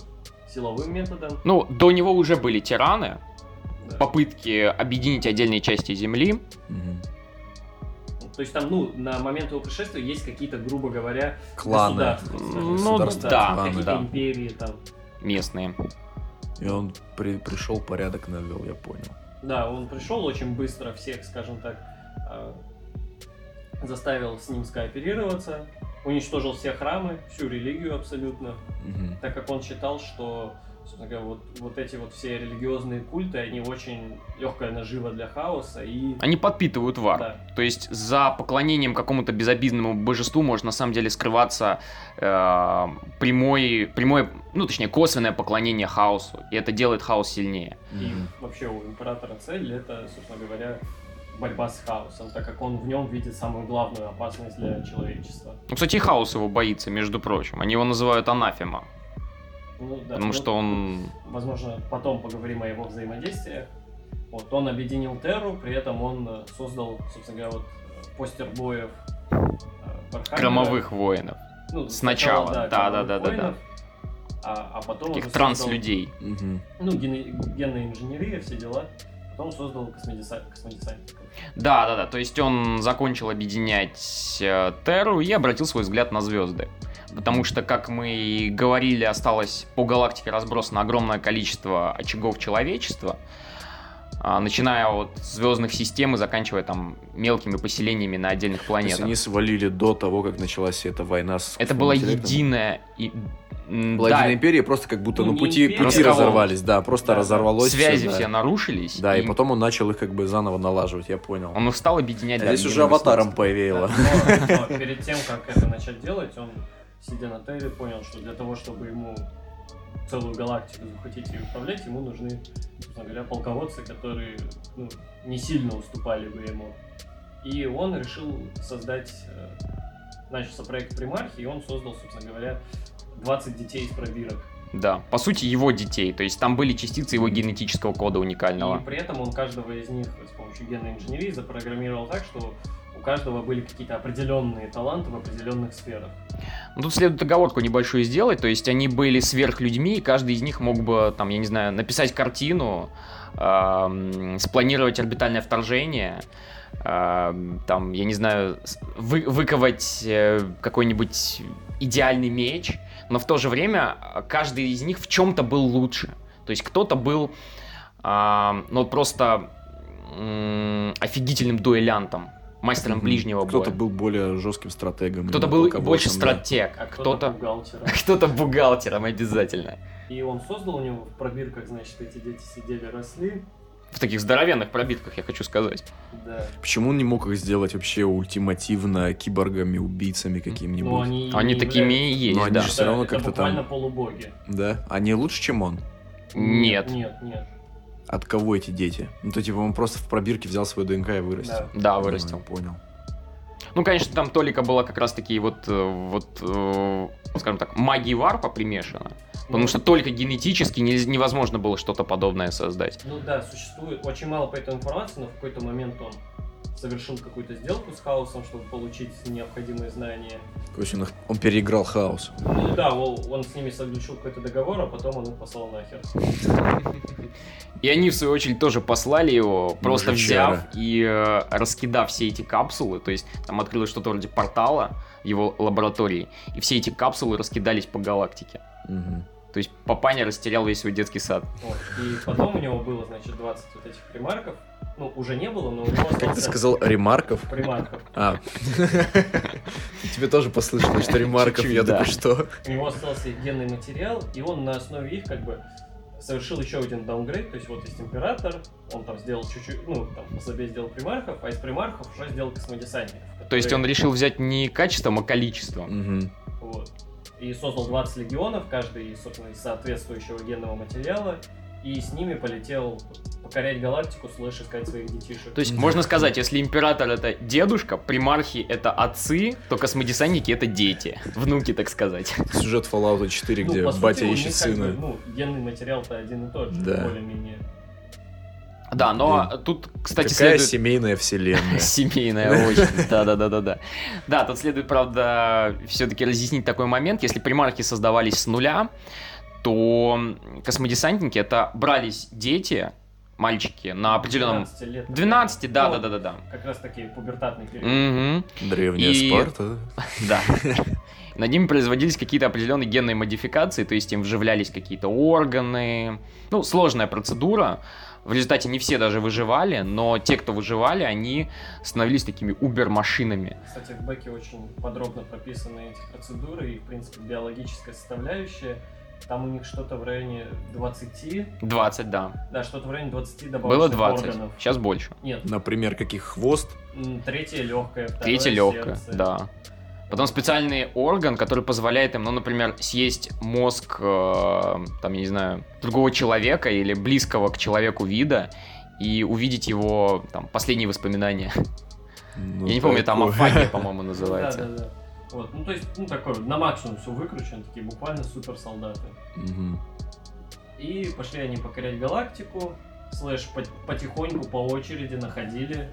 силовым методом. Ну, до него уже были тираны, Да. попытки объединить отдельные части земли. То есть там, ну, на момент его пришествия есть какие-то, грубо говоря, Кланы. государства. Ну, Государства, да, кланы. какие-то да. империи там. местные. И он при- пришел, порядок навел, я понял. Да, он пришел очень быстро всех, скажем так, э, заставил с ним скооперироваться, уничтожил все храмы, всю религию абсолютно, Мгм. так как он считал, что собственно говоря, вот, вот эти вот все религиозные культы, они очень легкая нажива для хаоса и... Они подпитывают вар. Да. То есть за поклонением какому-то безобидному божеству может на самом деле скрываться э, прямой, прямое, ну точнее косвенное поклонение хаосу. И это делает хаос сильнее. И вообще у императора цель это, собственно говоря, борьба с хаосом, так как он в нем видит самую главную опасность для человечества. Ну, кстати, и хаос его боится, между прочим. Они его называют анафема. Ну, да, Потому ну, что он... Возможно, потом поговорим о его взаимодействиях. Вот, он объединил Терру, при этом он э, создал, собственно говоря, вот э, poster boy ев э, Вархаммера. Громовых воинов. Ну, Сначала, да, громовых да, да, да, воинов, А, а потом Таких уже транс-людей. Создал, ну, ген- генная инженерия, все дела. Потом создал космодеса- космодесантников. Да, да, да. То есть он закончил объединять э, Терру и обратил свой взгляд на звезды. Потому что, как мы и говорили, осталось по галактике разбросано огромное количество очагов человечества. А, Начиная от звездных систем и заканчивая там мелкими поселениями на отдельных То есть планетах. они свалили до того, как началась эта война с Это была единая... и- Была да, единая империя, просто как будто Ну, пути, империя, пути разорвались, да, просто Да, разорвалось связи все да. нарушились. Да, и потом он начал их как бы заново налаживать, я понял. Он их стал объединять. А да, здесь уже аватаром повеяло. Да, но- но перед тем, как это начать делать, он, сидя на Терре, понял, что для того, чтобы ему целую галактику захватить и управлять, ему нужны, собственно говоря, полководцы, которые ну, не сильно уступали бы ему. И он решил создать, э, начался проект Примархи, и он создал, собственно говоря, 20 детей из пробирок. Да, по сути, его детей. То есть там были частицы его генетического кода уникального. И при этом он каждого из них с помощью генной инженерии запрограммировал так, что у каждого были какие-то определенные таланты в определенных сферах. Ну, Тут следует оговорку небольшую сделать, то есть они были сверхлюдьми, и каждый из них мог бы, там, я не знаю, написать картину, эм, спланировать орбитальное вторжение, эм, там, я не знаю, вы- выковать э, какой-нибудь идеальный меч, но в то же время э, каждый из них в чем-то был лучше. То есть кто-то был, эм, ну, просто м, офигительным дуэлянтом, мастером Мгм. ближнего боя. Кто-то был более жестким стратегом. Кто-то был больше стратег, А кто-то кто-то бухгалтером. кто-то бухгалтером обязательно. И он создал у него в пробирках, значит, эти дети сидели, росли. В таких здоровенных пробитках, я хочу сказать. Да. Почему он не мог их сделать вообще ультимативно киборгами, убийцами какими-нибудь? Но они, Они такими и есть, Но они да. же всё равно это как-то буквально там- полубоги. Да? Они лучше, чем он? Нет. Нет, нет. От кого эти дети? Ну, то типа он просто в пробирке взял свой ДНК и вырастил. Да. Да, Ну, вырастил. Понял. Ну, конечно, там Толика была как раз-таки вот, э, вот, э, скажем так, магии варпа примешана. Потому Ну, что только генетически невозможно было что-то подобное создать. Ну да, существует очень мало по этой информации, но в какой-то момент он совершил какую-то сделку с хаосом, чтобы получить необходимые знания. То есть он, он переиграл хаос. Ну да, он, он с ними заключил какой-то договор, а потом он их послал нахер. И они, в свою очередь, тоже послали его, просто Мужичара. взяв и э, раскидав все эти капсулы. То есть там открылось что-то вроде портала в его лаборатории. И все эти капсулы раскидались по галактике. Мгм. То есть папаня растерял весь свой детский сад. Вот. И потом у него было, значит, 20 вот этих примарков. Ну, уже не было, но у него Как ты сказал, ремарков? примарков. А. Тебе тоже послышалось, что ремарков. Я такой, что? У него остался генный материал, и он на основе их как бы совершил еще один даунгрейд, то есть вот есть император, он там сделал чуть-чуть, ну, там, по себе сделал примархов, а из примархов уже сделал космодесантников. То есть он решил взять не качеством, а количеством. Вот. И создал 20 легионов, каждый, собственно, из соответствующего генного материала, и с ними полетел покорять галактику, слэш искать своих детишек. То есть Да. можно сказать, если император это дедушка, примархи это отцы, то космодесантники это дети. Внуки, так сказать. Сюжет Fallout 4, Ну, где по сути, батя них ищет как бы, сына. ну, генный материал-то один и тот же, Да. более-менее. Да, но тут, кстати, Какая следует... семейная вселенная. Семейная очень. Да, да, да, да, да. Да, тут следует, правда, все-таки разъяснить такой момент. Если примарки создавались с нуля, то космодесантники это брались дети, мальчики, на определенном 12 лет. 12, да, Ну, да, да, да, да. Как раз таки пубертатный период. Мгм. Древняя И- Спарта. Да. Над ними производились какие-то определенные генные модификации, то есть им вживлялись какие-то органы. Ну, сложная процедура. В результате не все даже выживали, но те, кто выживали, они становились такими убер-машинами. Кстати, в Бэке очень подробно прописаны эти процедуры и, в принципе, биологическая составляющая. Там у них что-то в районе 20, 20, да. да, что-то в районе 20 добавочных Было 20, органов. сейчас больше. Нет, Например, каких хвост? третье легкое, Третье легкое, сердце. да. Потом специальный орган, который позволяет им, ну, например, съесть мозг, э, там, я не знаю, другого человека или близкого к человеку вида и увидеть его, там, последние воспоминания. Ну, я не помню, там афагия, по-моему, Да, называется. да, да. Вот, ну то есть, ну такой, на максимум все выкручено, такие буквально супер солдаты. Мгм. И пошли они покорять галактику, слэш по- потихоньку по очереди находили.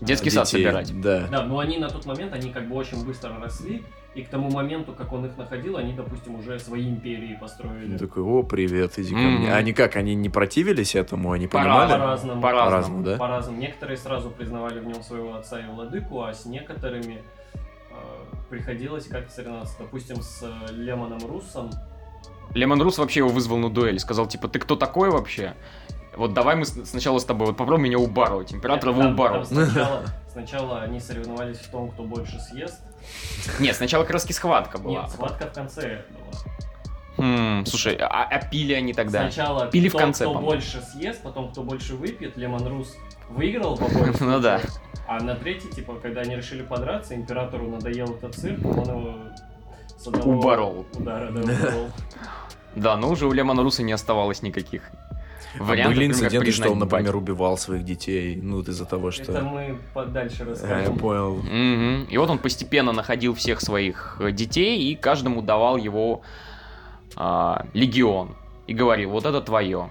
Детский сад Детей, собирать. Да. Да, но они на тот момент, они как бы очень быстро росли, и к тому моменту, как он их находил, они, допустим, уже свои империи построили. Он такой, о, привет, иди ко Мгм. мне. А Они как, они не противились этому, они понимали? По-разному. По-разному. По-разному, да? По-разному. Некоторые сразу признавали в нем своего отца и владыку, а с некоторыми приходилось как-то соревноваться. Допустим, с э, Лемоном Руссом. Лемон Рус вообще его вызвал на дуэль. Сказал, типа, ты кто такой вообще? Вот давай мы сначала с тобой, вот попробуй меня убарывать. Император его Там- там убарывал. сначала, сначала они соревновались в том, кто больше съест. Нет, сначала как раз схватка была. Нет, схватка в конце была. Хм, слушай, а, а пили они тогда? Сначала Пили в кто, конце, кто по-моему. больше съест, потом кто больше выпьет. Лемон Рус выиграл по. Ну да. А на третий, типа, когда они решили подраться, императору надоел этот цирк, он его с одного Уборол. удара да, уборол. Да, но уже у Лемона Руса не оставалось никаких А вариантов. были инциденты, что он, например, убивал своих детей, ну, из-за того, Это что... мы подальше А, я расскажем. понял. Мгм. И вот он постепенно находил всех своих э, детей и каждому давал его а, легион. И говорил, вот это твое.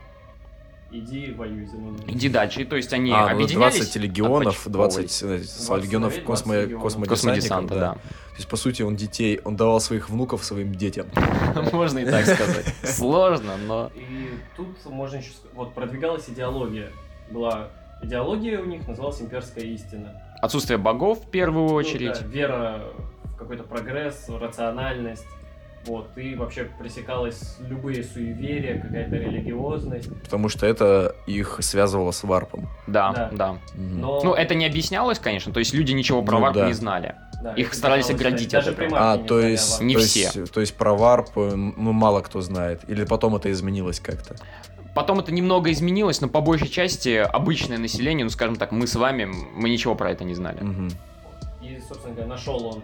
Иди воюй за меня. Иди дальше. И то есть они а, ну, объединялись. 20 легионов, отпочковывали. 20 э, с 20 легионов космо, 20 легионов. да. да. То есть, по сути, он детей, он давал своих внуков своим детям. Можно и так сказать. Сложно, но... И тут можно еще сказать, вот продвигалась идеология. Была идеология у них, называлась имперская истина. Отсутствие богов в первую Ну очередь. да, вера в какой-то прогресс, рациональность. Вот, и вообще пресекалось любые суеверия, какая-то религиозность. Потому что это их связывало с варпом. Да, Да. да. Но, Ну, это не объяснялось, конечно. То есть люди ничего про Ну, варп да. не знали. да, их старались оградить даже от этого. А, не то есть. Не то все. есть, то есть про варп, э, ну, мало кто знает. Или потом это изменилось как-то. Потом это немного изменилось, но по большей части обычное население, ну, скажем так, мы с вами, мы ничего про это не знали. Мгм. И, собственно говоря, нашел он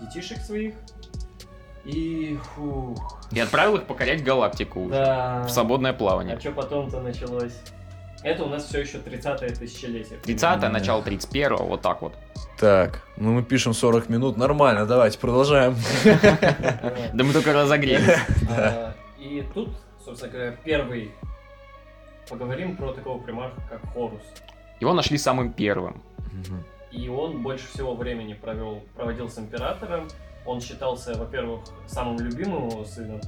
детишек своих. И, фух, И отправил их покорять галактику уже. да. В свободное плавание. А что потом-то началось? Это у нас все еще 30-е тысячелетие. 30-е, Да. начало 31-го, вот так вот. Так, ну мы пишем 40 минут, нормально, давайте продолжаем. Да мы только разогрелись. А, И тут, собственно говоря, первый поговорим про такого примарха, как Хорус. Его нашли самым первым. И он больше всего времени провел, проводил с императором. Он считался, во-первых, самым любимым его сыном,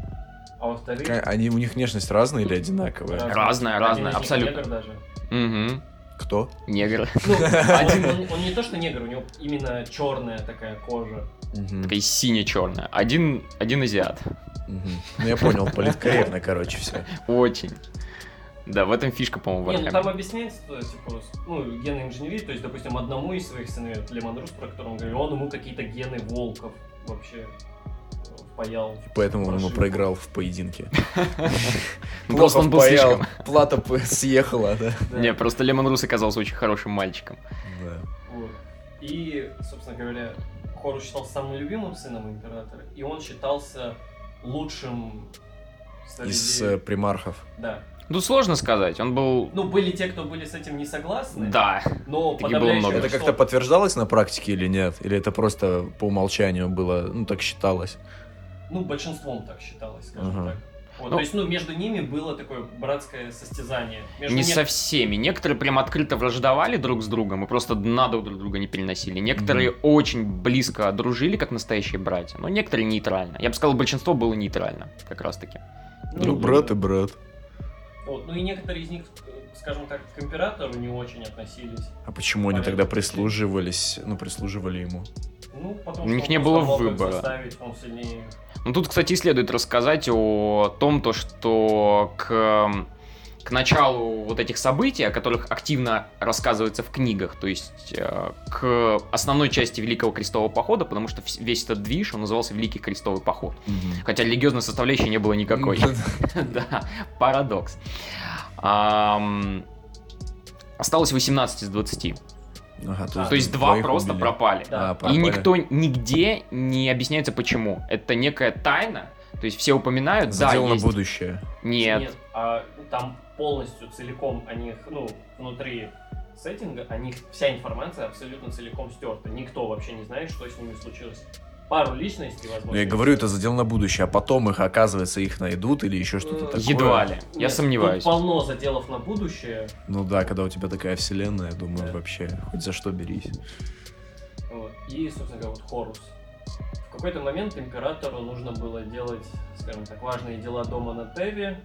а во-вторых... Они, у них внешность разная или одинаковая? Разная, разная, них абсолютно. негр даже. Угу. Кто? Негр. Ну, один, он, он не то что негр, у него именно черная такая кожа. Такая сине-черная. Один, один азиат. Мгм. Ну, я понял, политкорректно, короче, все. Очень. Да, в этом фишка, по-моему, Не, ну там объясняется, то есть, типа, ну, гены инженерии, то есть, допустим, одному из своих сыновей, Лемон Рус, про которого он говорил, он ему какие-то гены волков вообще э, впаял. Поэтому он ему Прошивку. проиграл в поединке. Ну, Просто он был слишком... Плата п- съехала, да? Не, просто Лемон Рус оказался очень хорошим мальчиком. И, собственно говоря, Хорус считался самым любимым сыном императора, и он считался лучшим среди... Из э, примархов. Да. Ну, сложно сказать, он был... Ну, были те, кто были с этим не согласны, Да, но было много. Это как-то подтверждалось на практике или нет? Или это просто по умолчанию было, ну, так считалось? Ну, большинством так считалось, скажем Ага. так. Вот, Ну- то есть, ну, между ними было такое братское состязание. Между не нек- со всеми. Некоторые прям открыто враждовали друг с другом и просто надо друг друга не переносили. Некоторые очень близко дружили, как настоящие братья, но некоторые нейтрально. Я бы сказал, большинство было нейтрально, как раз таки. Ну, брат и брат. Вот, ну и некоторые из них, скажем так, к императору не очень относились. А почему они тогда прислуживались, ну, прислуживали ему? Ну, потому У них не было выбора. заставить, он сильнее. Ну, тут, кстати, и следует рассказать о том, то, что к, к началу вот этих событий, о которых активно рассказывается в книгах, то есть э, к основной части Великого Крестового Похода, потому что весь этот движ, он назывался Великий Крестовый Поход. Хотя религиозной составляющей не было никакой. Да, парадокс. Осталось 18 из 20. Ага, То есть два просто убили. пропали. Да. А, И пропали. никто нигде не объясняется почему. Это некая тайна. То есть все упоминают, Задел да, на есть. будущее. Нет. а там полностью целиком о них, ну, внутри сеттинга, о них вся информация абсолютно целиком стерта. Никто вообще не знает, что с ними случилось. Пару личностей, возможно. Ну, я говорю, это задел на будущее, а потом их, оказывается, их найдут или еще что-то Э, такое. Едва ли. Я Нет, сомневаюсь. Тут полно заделов на будущее. Ну да, когда у тебя такая вселенная, думаю, Да. вообще, хоть за что берись. Вот. И, собственно говоря, вот Хорус. В какой-то момент императору нужно было делать, скажем так, важные дела дома на Теве.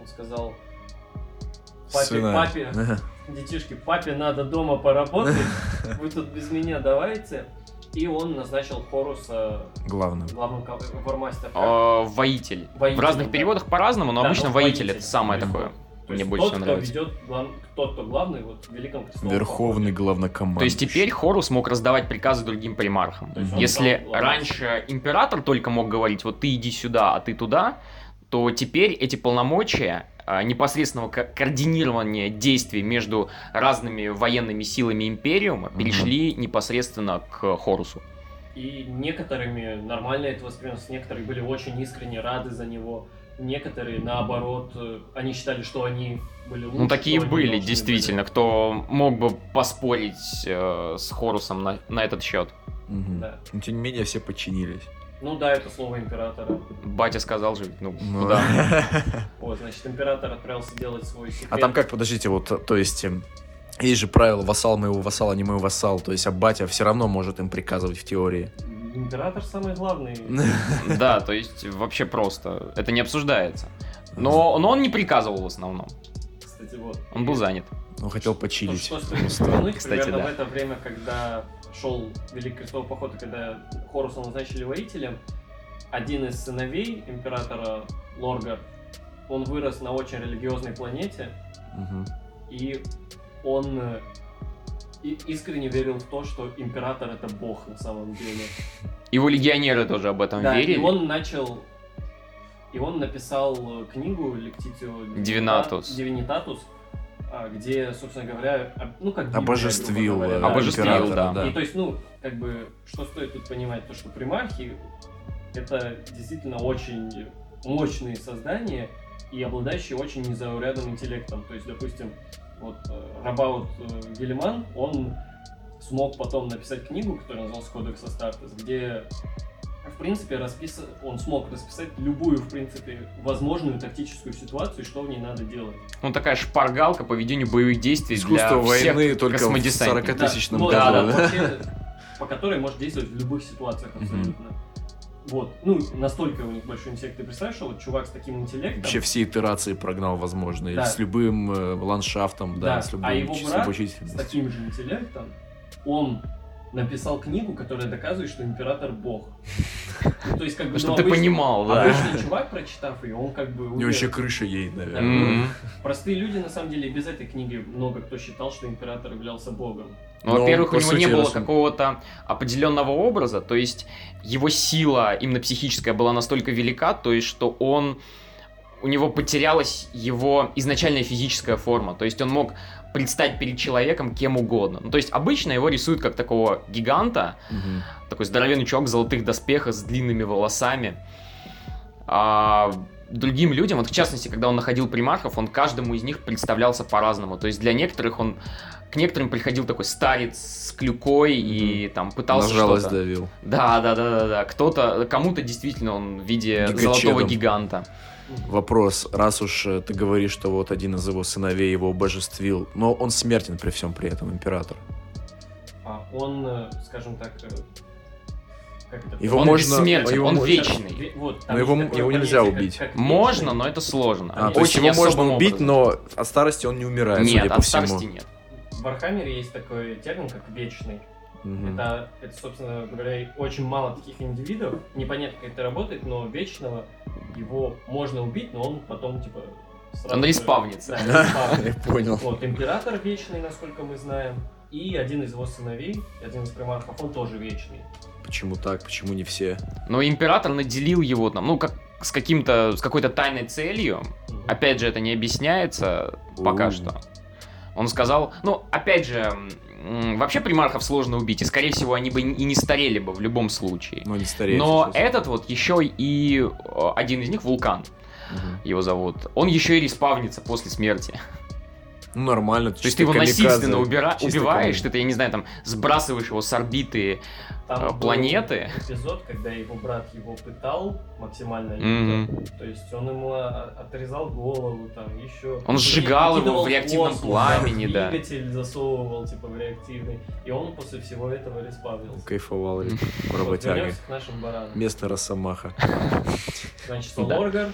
Он сказал, Папе, Сына. папе. Детишки, папе надо дома поработать, вы тут без меня давайте. И он назначил Хоруса Главным. главным вармастером. Воитель. Воитель, В разных да. переводах по-разному, но Да, обычно ну, воитель воитель. это самое такое. То Мне есть больше тот, всего кто нравится. ведет, глав- тот, кто главный вот, в Великом Верховный главнокомандующий. То есть теперь Хорус мог раздавать приказы другим примархам. Он Если раньше император только мог говорить, вот ты иди сюда, а ты туда, то теперь эти полномочия а, непосредственного ко- координирования действий между разными военными силами Империума Мгм. перешли непосредственно к Хорусу. И некоторыми нормально это воспринималось, некоторые были очень искренне рады за него, некоторые, наоборот, э, они считали, что они были лучше. Ну, такие были, действительно, кто мог бы поспорить э, с Хорусом на, на этот счет. Мгм. Да. Но тем не менее все подчинились. были. Ну да, это слово императора. Батя сказал же, ну, Ну, куда? Вот, значит, император отправился делать свой секрет. А там как, подождите, вот, то есть, эм, есть же правило вассал моего вассала, не мой вассал. То есть, а батя все равно может им приказывать в теории. Император самый главный. Да, то есть вообще просто. Это не обсуждается. Но, но он не приказывал в основном. Кстати, вот. Он был занят. Он хотел почилить. что стоит упомянуть, Кстати, примерно да. в это время, когда шел Великий Крестовый Поход, и когда Хоруса назначили воителем, один из сыновей императора Лорга, он вырос на очень религиозной планете, Мгм. и он и- искренне верил в то, что император это бог на самом деле. Его легионеры тоже об этом Да, верили. и он начал... И он написал э, книгу Лектитио Divinatus. Дивинитатус, а, где, собственно говоря, ну как Библия, Обожествил, говоря, э, да. Обожествил, императора, да. И то есть, ну, как бы, что стоит тут понимать, то, что примархи это действительно очень мощные создания и обладающие очень незаурядным интеллектом. То есть, допустим, вот э, Рабаут э, Гелиман, он смог потом написать книгу, которая называлась Кодекс Астартес, где в принципе, распис... он смог расписать любую, в принципе, возможную тактическую ситуацию, что в ней надо делать. Ну, такая шпаргалка по ведению боевых действий Искусство для всех войны только в космодесантников. 40-тысячном ну, году. да, да? вообще, по которой может действовать в любых ситуациях абсолютно. Вот, ну, настолько у них большой интеллект. Ты представляешь, что вот чувак с таким интеллектом... Вообще все итерации прогнал возможные. Да. С любым э, ландшафтом, да, Да, с любым а его брат с таким же интеллектом, он написал книгу, которая доказывает, что император бог. Ну, То есть, как бы, Чтобы ну, ты обычный- понимал, да. Обычный чувак, прочитав ее, он как бы... У него еще крыша едет, наверное. Мгм. Простые люди, на самом деле, без этой книги много кто считал, что император являлся богом. Ну, Но, во-первых, у него не было раз он- какого-то определенного образа, то есть его сила именно психическая была настолько велика, то есть что он у него потерялась его изначальная физическая форма, то есть он мог предстать перед человеком кем угодно. Ну, то есть обычно его рисуют как такого гиганта, Мгм. такой здоровенный чувак в золотых доспехах с длинными волосами. А другим людям, вот в частности, когда он находил примархов, он каждому из них представлялся по-разному. То есть для некоторых он к некоторым приходил такой старец с клюкой и там пытался На жалость что-то. давил. Да, да, да, да, да. Кто-то, кому-то действительно он в виде Гигачедом. золотого гиганта. Вопрос, раз уж э, ты говоришь, что вот один из его сыновей его обожествил, но он смертен при всем при этом, император. А он, э, скажем так, э, как? Его он можно- бессмертен, его он можно- вечный. Ве- Вот, Но его- его нельзя понятие, убить. как- как Можно, но это сложно. А, то есть Очень его можно убить, образом. но от старости он не умирает, Нет, судя по от всему. старости нет. В Вархаммере есть такой термин, как вечный. Мгм. Это, это, собственно говоря, очень мало таких индивидов. Непонятно, как это работает, но вечного его можно убить, но он потом, типа, сразу Он респавнится. Да, респавнится. Я понял. Вот, император вечный, насколько мы знаем. И один из его сыновей, один из примархов, он тоже вечный. Почему так? Почему не все? Но император наделил его там, ну, как с каким-то, с какой-то тайной целью. Мгм. Опять же, это не объясняется пока У. что. Он сказал, ну, опять же, вообще примархов сложно убить, и, скорее всего, они бы и не старели бы в любом случае. Но не стареет Но сейчас. этот вот еще и э, один из них, Вулкан, Мгм. его зовут, он еще и респавнится после смерти. Ну, нормально. То есть ты его насильственно убира- убиваешь, ты, я не знаю, там, сбрасываешь его с орбиты Там э, был планеты. эпизод, когда его брат его пытал максимально. Мгм. То есть он ему а, отрезал голову, там еще. Он сжигал его в реактивном космос, пламени, да. Двигатель засовывал, типа, в реактивный. И он после всего этого респавнился. Кайфовал. Вот, работяга. вернемся к нашим баранам. Местный росомаха. Значит, Да.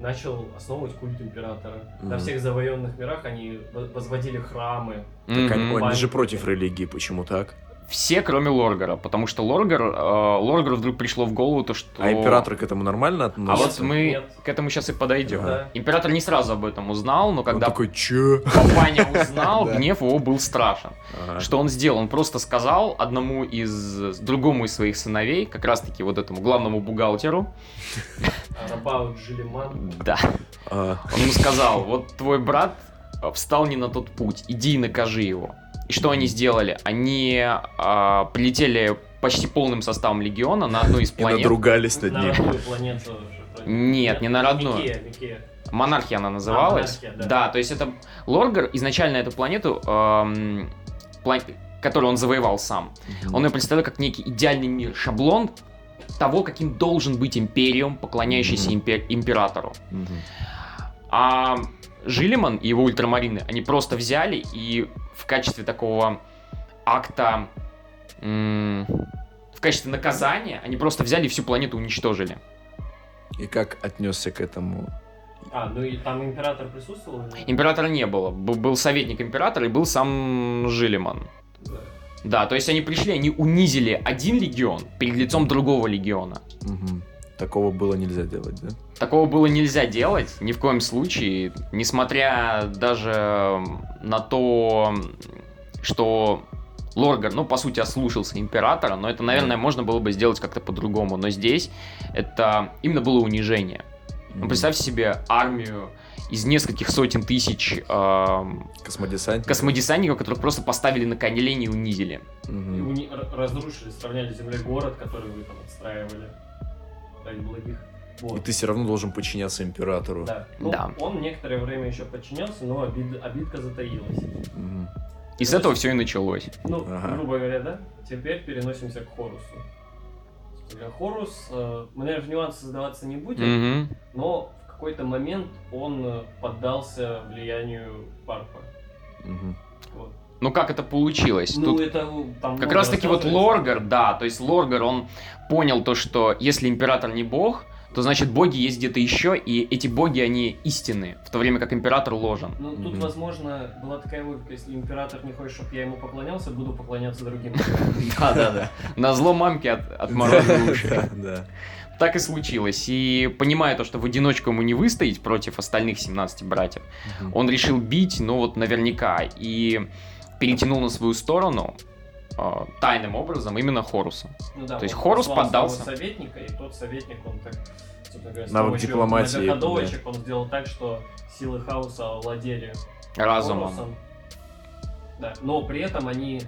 Начал основывать культ императора. На Мгм. всех завоеванных мирах они во- возводили храмы. Так Мгм. они, они же против религии, почему так? Все, кроме Лоргара, потому что Лоргар, э, Лоргару вдруг пришло в голову то, что... А император к этому нормально А относится? вот мы Нет. к этому сейчас и подойдем. Да. Император не сразу об этом узнал, но Он когда такой, чё? папаня узнал, гнев его был страшен. Ага. Что он сделал? Он просто сказал одному из... другому из своих сыновей, как раз-таки вот этому главному бухгалтеру, Рабаут Джилиман. да, А, он ему сказал, вот твой брат встал не на тот путь, иди и накажи его. И что они сделали? Они а, прилетели почти полным составом легиона на одну из и планет. надругались над На ним. Нет, не на родную. Монархия она называлась. А, монархия, да. то есть это Лоргар изначально эту планету, эм, план- которую он завоевал сам, он ее представлял как некий идеальный мир, шаблон того, каким должен быть империум, поклоняющийся Мгм. импе- императору. А Жилиман и его ультрамарины, они просто взяли и в качестве такого акта, м, в качестве наказания, они просто взяли и всю планету уничтожили. И как отнесся к этому? А, ну и там император присутствовал? Императора не было, Б- был советник императора и был сам Жилиман. Да. Да, то есть они пришли, они унизили один легион перед лицом другого легиона. Мгм. Такого было нельзя делать, да? Такого было нельзя делать, ни в коем случае, несмотря даже на то, что Лоргар, ну, по сути, ослушался императора, но это, наверное, можно было бы сделать как-то по-другому. Но здесь это именно было унижение. Ну, Мгм. представьте себе армию из нескольких сотен тысяч эм, Космодесантник? космодесантников, которых просто поставили на колени и унизили. И Мгм. уни- разрушили, сравняли с землей город, который вы там отстраивали. Ради благих. И Вот. ты все равно должен подчиняться императору. Да. Ну, Да. Он некоторое время еще подчинялся, но обид- обидка затаилась. Мгм. И с этого все и началось. Ну, Ага. грубо говоря, да? Теперь переносимся к Хорусу. Хорус, э, мы, наверное, в нюансы задаваться не будем, Мгм. но в какой-то момент он э, поддался влиянию Парпа. Мгм. Вот. Ну как это получилось? Ну, Тут это там как раз таки вот. Лоргар, да, то есть Лоргар, он понял то, что если император не бог, то значит боги есть где-то еще, и эти боги, они истинные, в то время как император ложен. Ну, тут, Мгм. возможно, была такая логика, если император не хочет, чтобы я ему поклонялся, буду поклоняться другим. Да, да, да. На зло мамки от, отморозил уши. Так и случилось. И понимая то, что в одиночку ему не выстоять против остальных 17 братьев, он решил бить, ну вот наверняка, и перетянул на свою сторону тайным образом именно Хоруса. Ну да, То есть Хорус поддался. советника, и тот советник, он так, собственно говоря, Навык дипломатии, многоходовочек он сделал так, что силы хаоса овладели Разумом. Хорусом. Да, но при этом они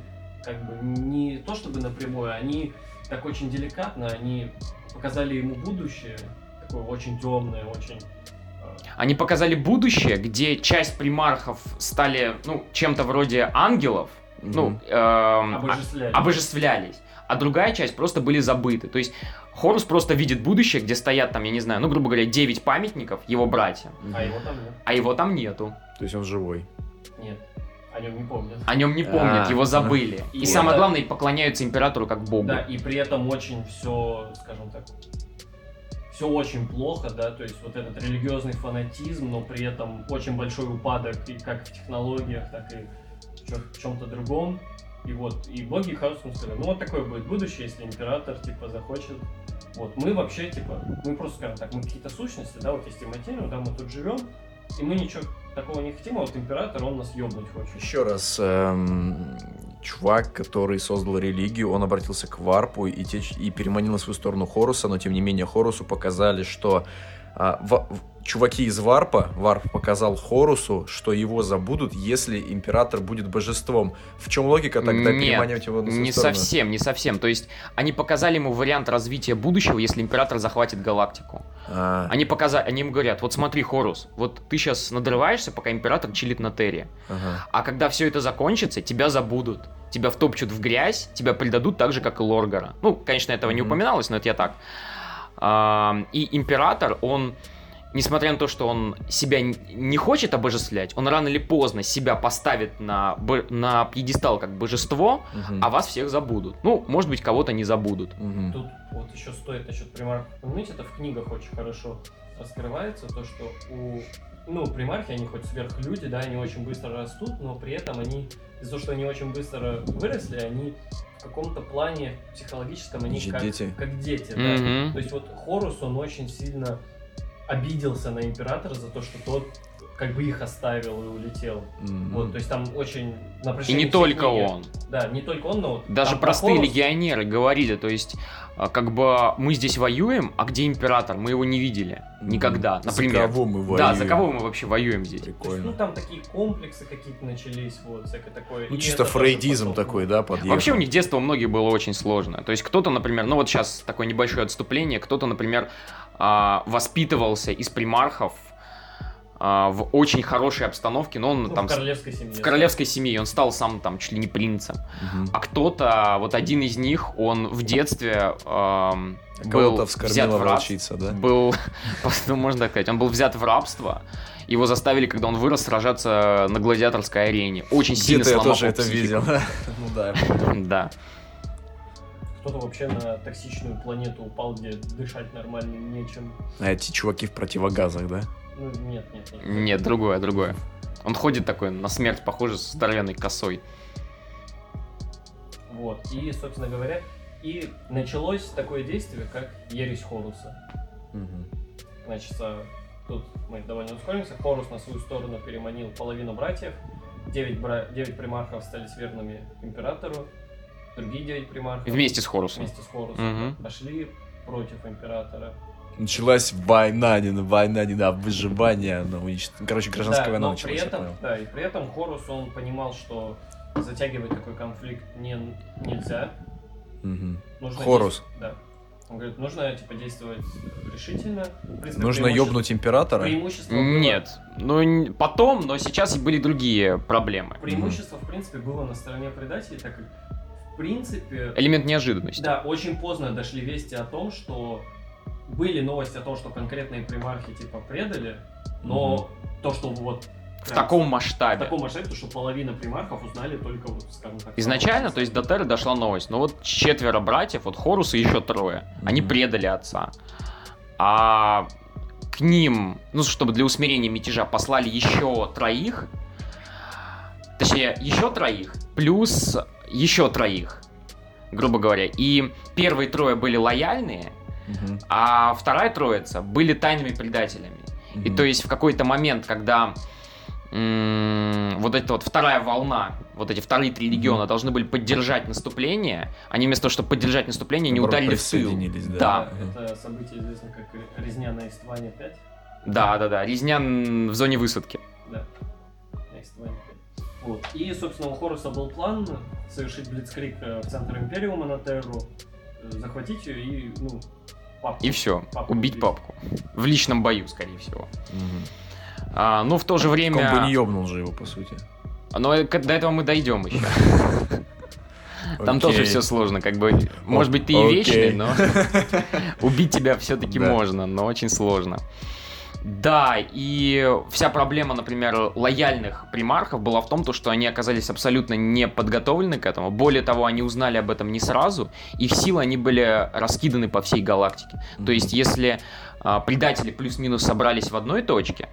как бы не то чтобы напрямую, они так очень деликатно, они показали ему будущее, такое очень темное, очень... э, Они показали будущее, где часть примархов стали, ну, чем-то вроде ангелов, ну, эм, а- обожествлялись, а другая часть просто были забыты. То есть Хорус просто видит будущее, где стоят там, я не знаю, ну, грубо говоря, 9 памятников его братьям, А его там нет. а его там нету. То есть он живой. Нет. О нем не помнят. О нем не помнят, А. его забыли. И, И самое главное, поклоняются императору как богу. Да, и при этом очень все, скажем так, все очень плохо, да, то есть вот этот религиозный фанатизм, но при этом очень большой упадок и как в технологиях, так и чем-то другом. И вот, и боги Хаусом сказали, ну вот такое будет будущее, если император, типа, захочет. Вот, мы вообще, типа, мы просто, скажем так, мы какие-то сущности, да, вот есть материя, да, мы тут живем, и мы ничего такого не хотим, а вот император, он нас ёбнуть хочет. Еще раз, эм, чувак, который создал религию, он обратился к Варпу и, те, и переманил на свою сторону Хоруса, но тем не менее Хорусу показали, что ва- в- чуваки из Варпа, Варп показал Хорусу, что его забудут, если император будет божеством. В чем логика тогда Нет, переманивать его на Не сторону? совсем, не совсем. То есть они показали ему вариант развития будущего, если император захватит галактику. А, Они показали, они ему говорят, вот смотри, Хорус, вот ты сейчас надрываешься, пока император чилит на Терре. ага. А когда все это закончится, тебя забудут. Тебя втопчут в грязь, тебя предадут так же, как и Лоргара. Ну, конечно, этого не Мгм. упоминалось, но это я так. А, И император, он, несмотря на то, что он себя не хочет обожествлять, он рано или поздно себя поставит на, на пьедестал как божество, Мгм. а вас всех забудут. Ну, может быть, кого-то не забудут. Мгм. Тут вот еще стоит насчет примархов упомянуть, это в книгах очень хорошо раскрывается, то, что у ну, примархи, они хоть сверхлюди, да, они очень быстро растут, но при этом они, из-за того, что они очень быстро выросли, они в каком-то плане психологическом, они как дети. как дети, да. Мгм. То есть вот Хорус, он очень сильно обиделся на императора за то, что тот как бы их оставил и улетел. Мгм. Вот, то есть там очень И не только книги- он. Да, не только он, но Даже простые Хорус- легионеры говорили, то есть, а, как бы мы здесь воюем, а где император? Мы его не видели. Никогда. За Например. кого мы воюем? Да, за кого мы вообще воюем здесь? То есть, Прикольно. ну, там такие комплексы какие-то начались, вот, всякое такое. Ну, И чисто фрейдизм потом- такой, да, подъехал. Вообще у них детство у многих было очень сложно. То есть кто-то, например, ну вот сейчас такое небольшое отступление, кто-то, например, а, воспитывался из примархов в очень хорошей обстановке, но он Ну, там в королевской семье. в королевской семье, он стал сам там чуть ли не принцем. Мгм. А кто-то, вот один из них, он в детстве был Кого-то взят в рабство. волчица, да? был, ну, можно так сказать, он был взят в рабство. Его заставили, когда он вырос, сражаться на гладиаторской арене. Очень сильно Где-то я тоже это видел. Ну да. Да. Кто-то вообще на токсичную планету упал, где дышать нормально нечем. А эти чуваки в противогазах, да? Ну, нет, нет, нет. Нет, другое, другое. Он ходит такой, на смерть похоже, с здоровенной косой. Вот. И, собственно говоря, и началось такое действие, как ересь Хоруса. Значит, а, тут мы довольно ускоримся. Хорус на свою сторону переманил половину братьев. Девять, бра... девять примархов остались верными императору. Другие девять примархов Вместе с Хорусом. вместе с Хорусом Мгм. пошли против императора. Началась война, не на война, не на выживание, на унич- Короче, гражданская Да, война но началась, при я этом, понял. да, и при этом Хорус, он понимал, что затягивать такой конфликт не, нельзя. Нужно Хорус. действ- Да. Он говорит, нужно типа действовать решительно. В принципе, Нужно преимуще- ёбнуть императора? Преимущество было- Нет. Ну, потом, но сейчас были другие проблемы. Преимущество, в принципе, было на стороне предателей, так как принципе, Элемент неожиданности. да, очень поздно дошли вести о том, что были новости о том, что конкретные примархи типа предали, но то, что вот В прям таком в масштабе. таком масштабе, то, что половина примархов узнали только вот, скажем так. Изначально, то есть до Терры дошла новость. Но вот четверо братьев, вот Хорус и еще трое, они Мгм. предали отца. А к ним, ну, чтобы для усмирения мятежа, послали еще троих. Точнее, еще троих, плюс еще троих, грубо говоря. И первые трое были лояльные, А вторая троица были тайными предателями. И то есть в какой-то момент, когда м, вот эта вот вторая волна, вот эти вторые три легиона должны были поддержать наступление, они вместо того, чтобы поддержать наступление, не ударили в тыл. да. Это событие известно как резня на Истване 5. Да, да, да. Резня в зоне высадки. Да. На Истване 5. Вот. И, собственно, у Хоруса был план совершить блицкрик э, в центр Империума на Терру, э, захватить ее и, ну, папку. И все. Папку Убить папку. В личном бою, скорее всего. Мгм. А, ну, в то же Он бы не время... ёбнул же его, по сути. Но до этого мы дойдем еще. Там тоже все сложно, как бы. Может быть, ты и вечный, но убить тебя все-таки можно, но очень сложно. Да, и вся проблема, например, лояльных примархов была в том, то, что они оказались абсолютно не подготовлены к этому. Более того, они узнали об этом не сразу. Их силы, они были раскиданы по всей галактике. То есть, если а, предатели плюс-минус собрались в одной точке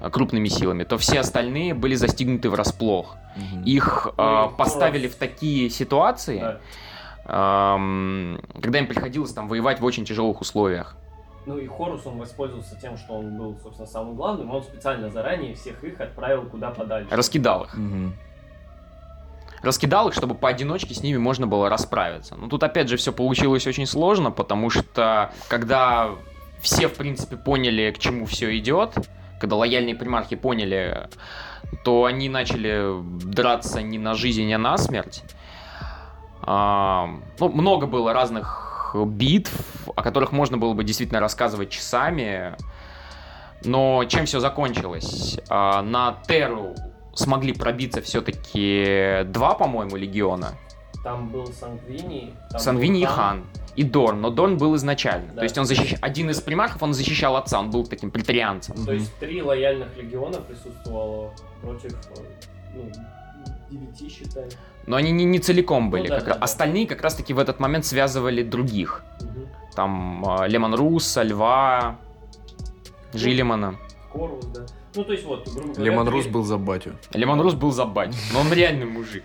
а, крупными силами, то все остальные были застигнуты врасплох. Мгм. Их и поставили в такие ситуации, ам, когда им приходилось там воевать в очень тяжелых условиях. Ну и Хорус, он воспользовался тем, что он был, собственно, самым главным, и он специально заранее всех их отправил куда подальше. Раскидал их. Мгм. Раскидал их, чтобы поодиночке с ними можно было расправиться. Но тут опять же все получилось очень сложно, потому что когда все, в принципе, поняли, к чему все идет, когда лояльные примархи поняли, то они начали драться не на жизнь, а на смерть. А, ну, много было разных битв, о которых можно было бы действительно рассказывать часами. Но чем все закончилось? А, на Терру смогли пробиться все-таки два, по-моему, легиона. Там был Сангвини. там Санвини и был Хан. И Дорн, но Дорн был изначально. Да. То есть он защищал... Один из примархов, он защищал отца, он был таким претарианцем. То есть три лояльных легиона присутствовало против э, ну, девяти, считай. Но они не, не целиком были. Ну да, как да, раз. да. Остальные как раз-таки в этот момент связывали других. Мгм. Там э, Лемон Русса, Льва, Жилимана. Корус, да. Ну, то есть вот, грубо говоря... Лемон три- Рус был за батю. Лемон Рус был за бать, но он реальный мужик.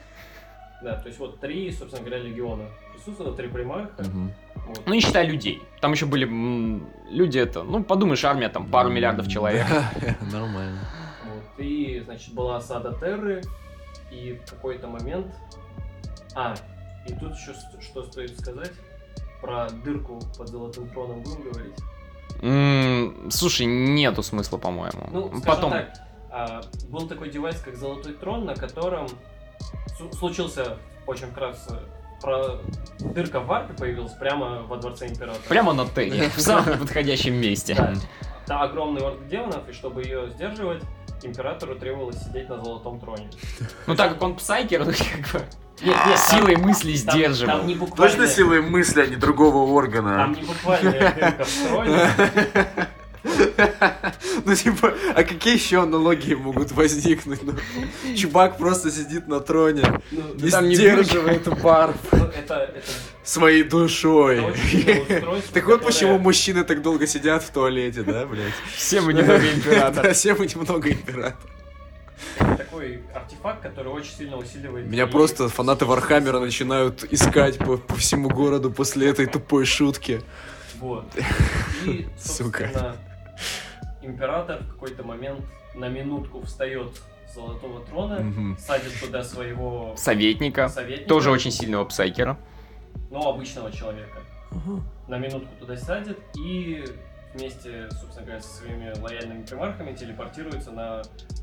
Да, то есть вот три, собственно говоря, легиона присутствовало, три. Мгм. Вот. Ну, не считая людей. Там еще были м, люди, это, ну, подумаешь, армия, там, пару миллиардов человек. Нормально. Вот. И, значит, была осада Терры, и в какой-то момент... А, и тут еще что стоит сказать? Про дырку под золотым троном будем говорить? М, Слушай, нету смысла, по-моему. Ну, Потом. так, а, был такой девайс, как золотой трон, на котором случился очень вкратце про дырка в варпе появилась прямо во дворце императора. Прямо на Терре, в самом подходящем месте. Да. Там огромный орд демонов, и чтобы ее сдерживать, императору требовалось сидеть на золотом троне. Ну, так как он псайкер, как бы Нет, нет, там- силой мысли там- сдерживал. Там не буквально, Точно силой мысли, а не другого там органа? не дырка в троне. Ну, типа, а какие еще аналогии могут возникнуть? Ну, чувак просто сидит на троне, Ну, не там не сдерживает пар ну, это, это, своей душой. Так вот почему мужчины так долго сидят в туалете, да, блядь? Все мы немного Да, император. все мы немного император. Такой артефакт, который очень сильно усиливает... Меня и- просто фанаты Вархаммера начинают искать по, по всему городу после этой тупой шутки. Вот. И, Сука. собственно, император в какой-то момент на минутку встает с золотого трона, Мгм. садит туда своего Советника. советника, Тоже очень сильного псайкера. ну, обычного человека. На минутку туда садит и вместе, собственно говоря, со своими лояльными примархами телепортируется на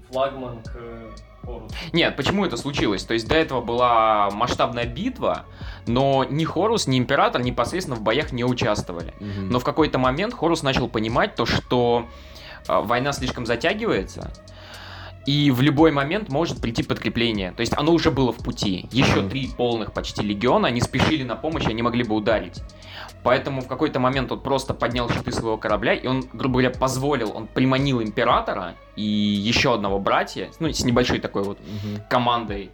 флагман к Хорусу. Нет, почему это случилось? То есть до этого была масштабная битва, но ни Хорус, ни Император непосредственно в боях не участвовали. Мгм. Но в какой-то момент Хорус начал понимать то, что э, война слишком затягивается, и в любой момент может прийти подкрепление. То есть оно уже было в пути. Еще три полных почти легиона, они спешили на помощь, они могли бы ударить. Поэтому в какой-то момент он просто поднял щиты своего корабля, и он, грубо говоря, позволил, он приманил императора и еще одного братья, ну, с небольшой такой вот командой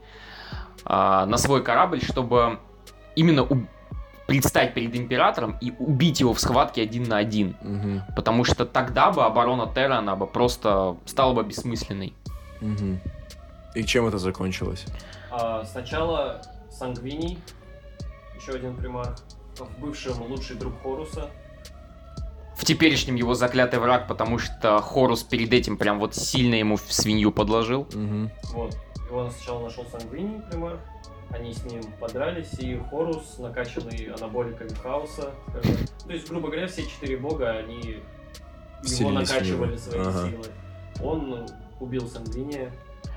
а, на свой корабль, чтобы именно у- предстать перед императором и убить его в схватке один на один. Мгм. Потому что тогда бы оборона Терра, она бы просто стала бы бессмысленной. Мгм. И чем это закончилось? А, сначала Сангвиний, еще один примарх, в бывшем лучший друг Хоруса. В теперешнем его заклятый враг, потому что Хорус перед этим прям вот сильно ему в свинью подложил. Мгм. Вот. И он сначала нашел Сангвиний, примарх. Они с ним подрались, и Хорус, накачанный анаболиками хаоса, скажем. То есть, грубо говоря, все четыре бога, они его Вселились в накачивали него. своей Ага. силой. Он убил Сангвиния.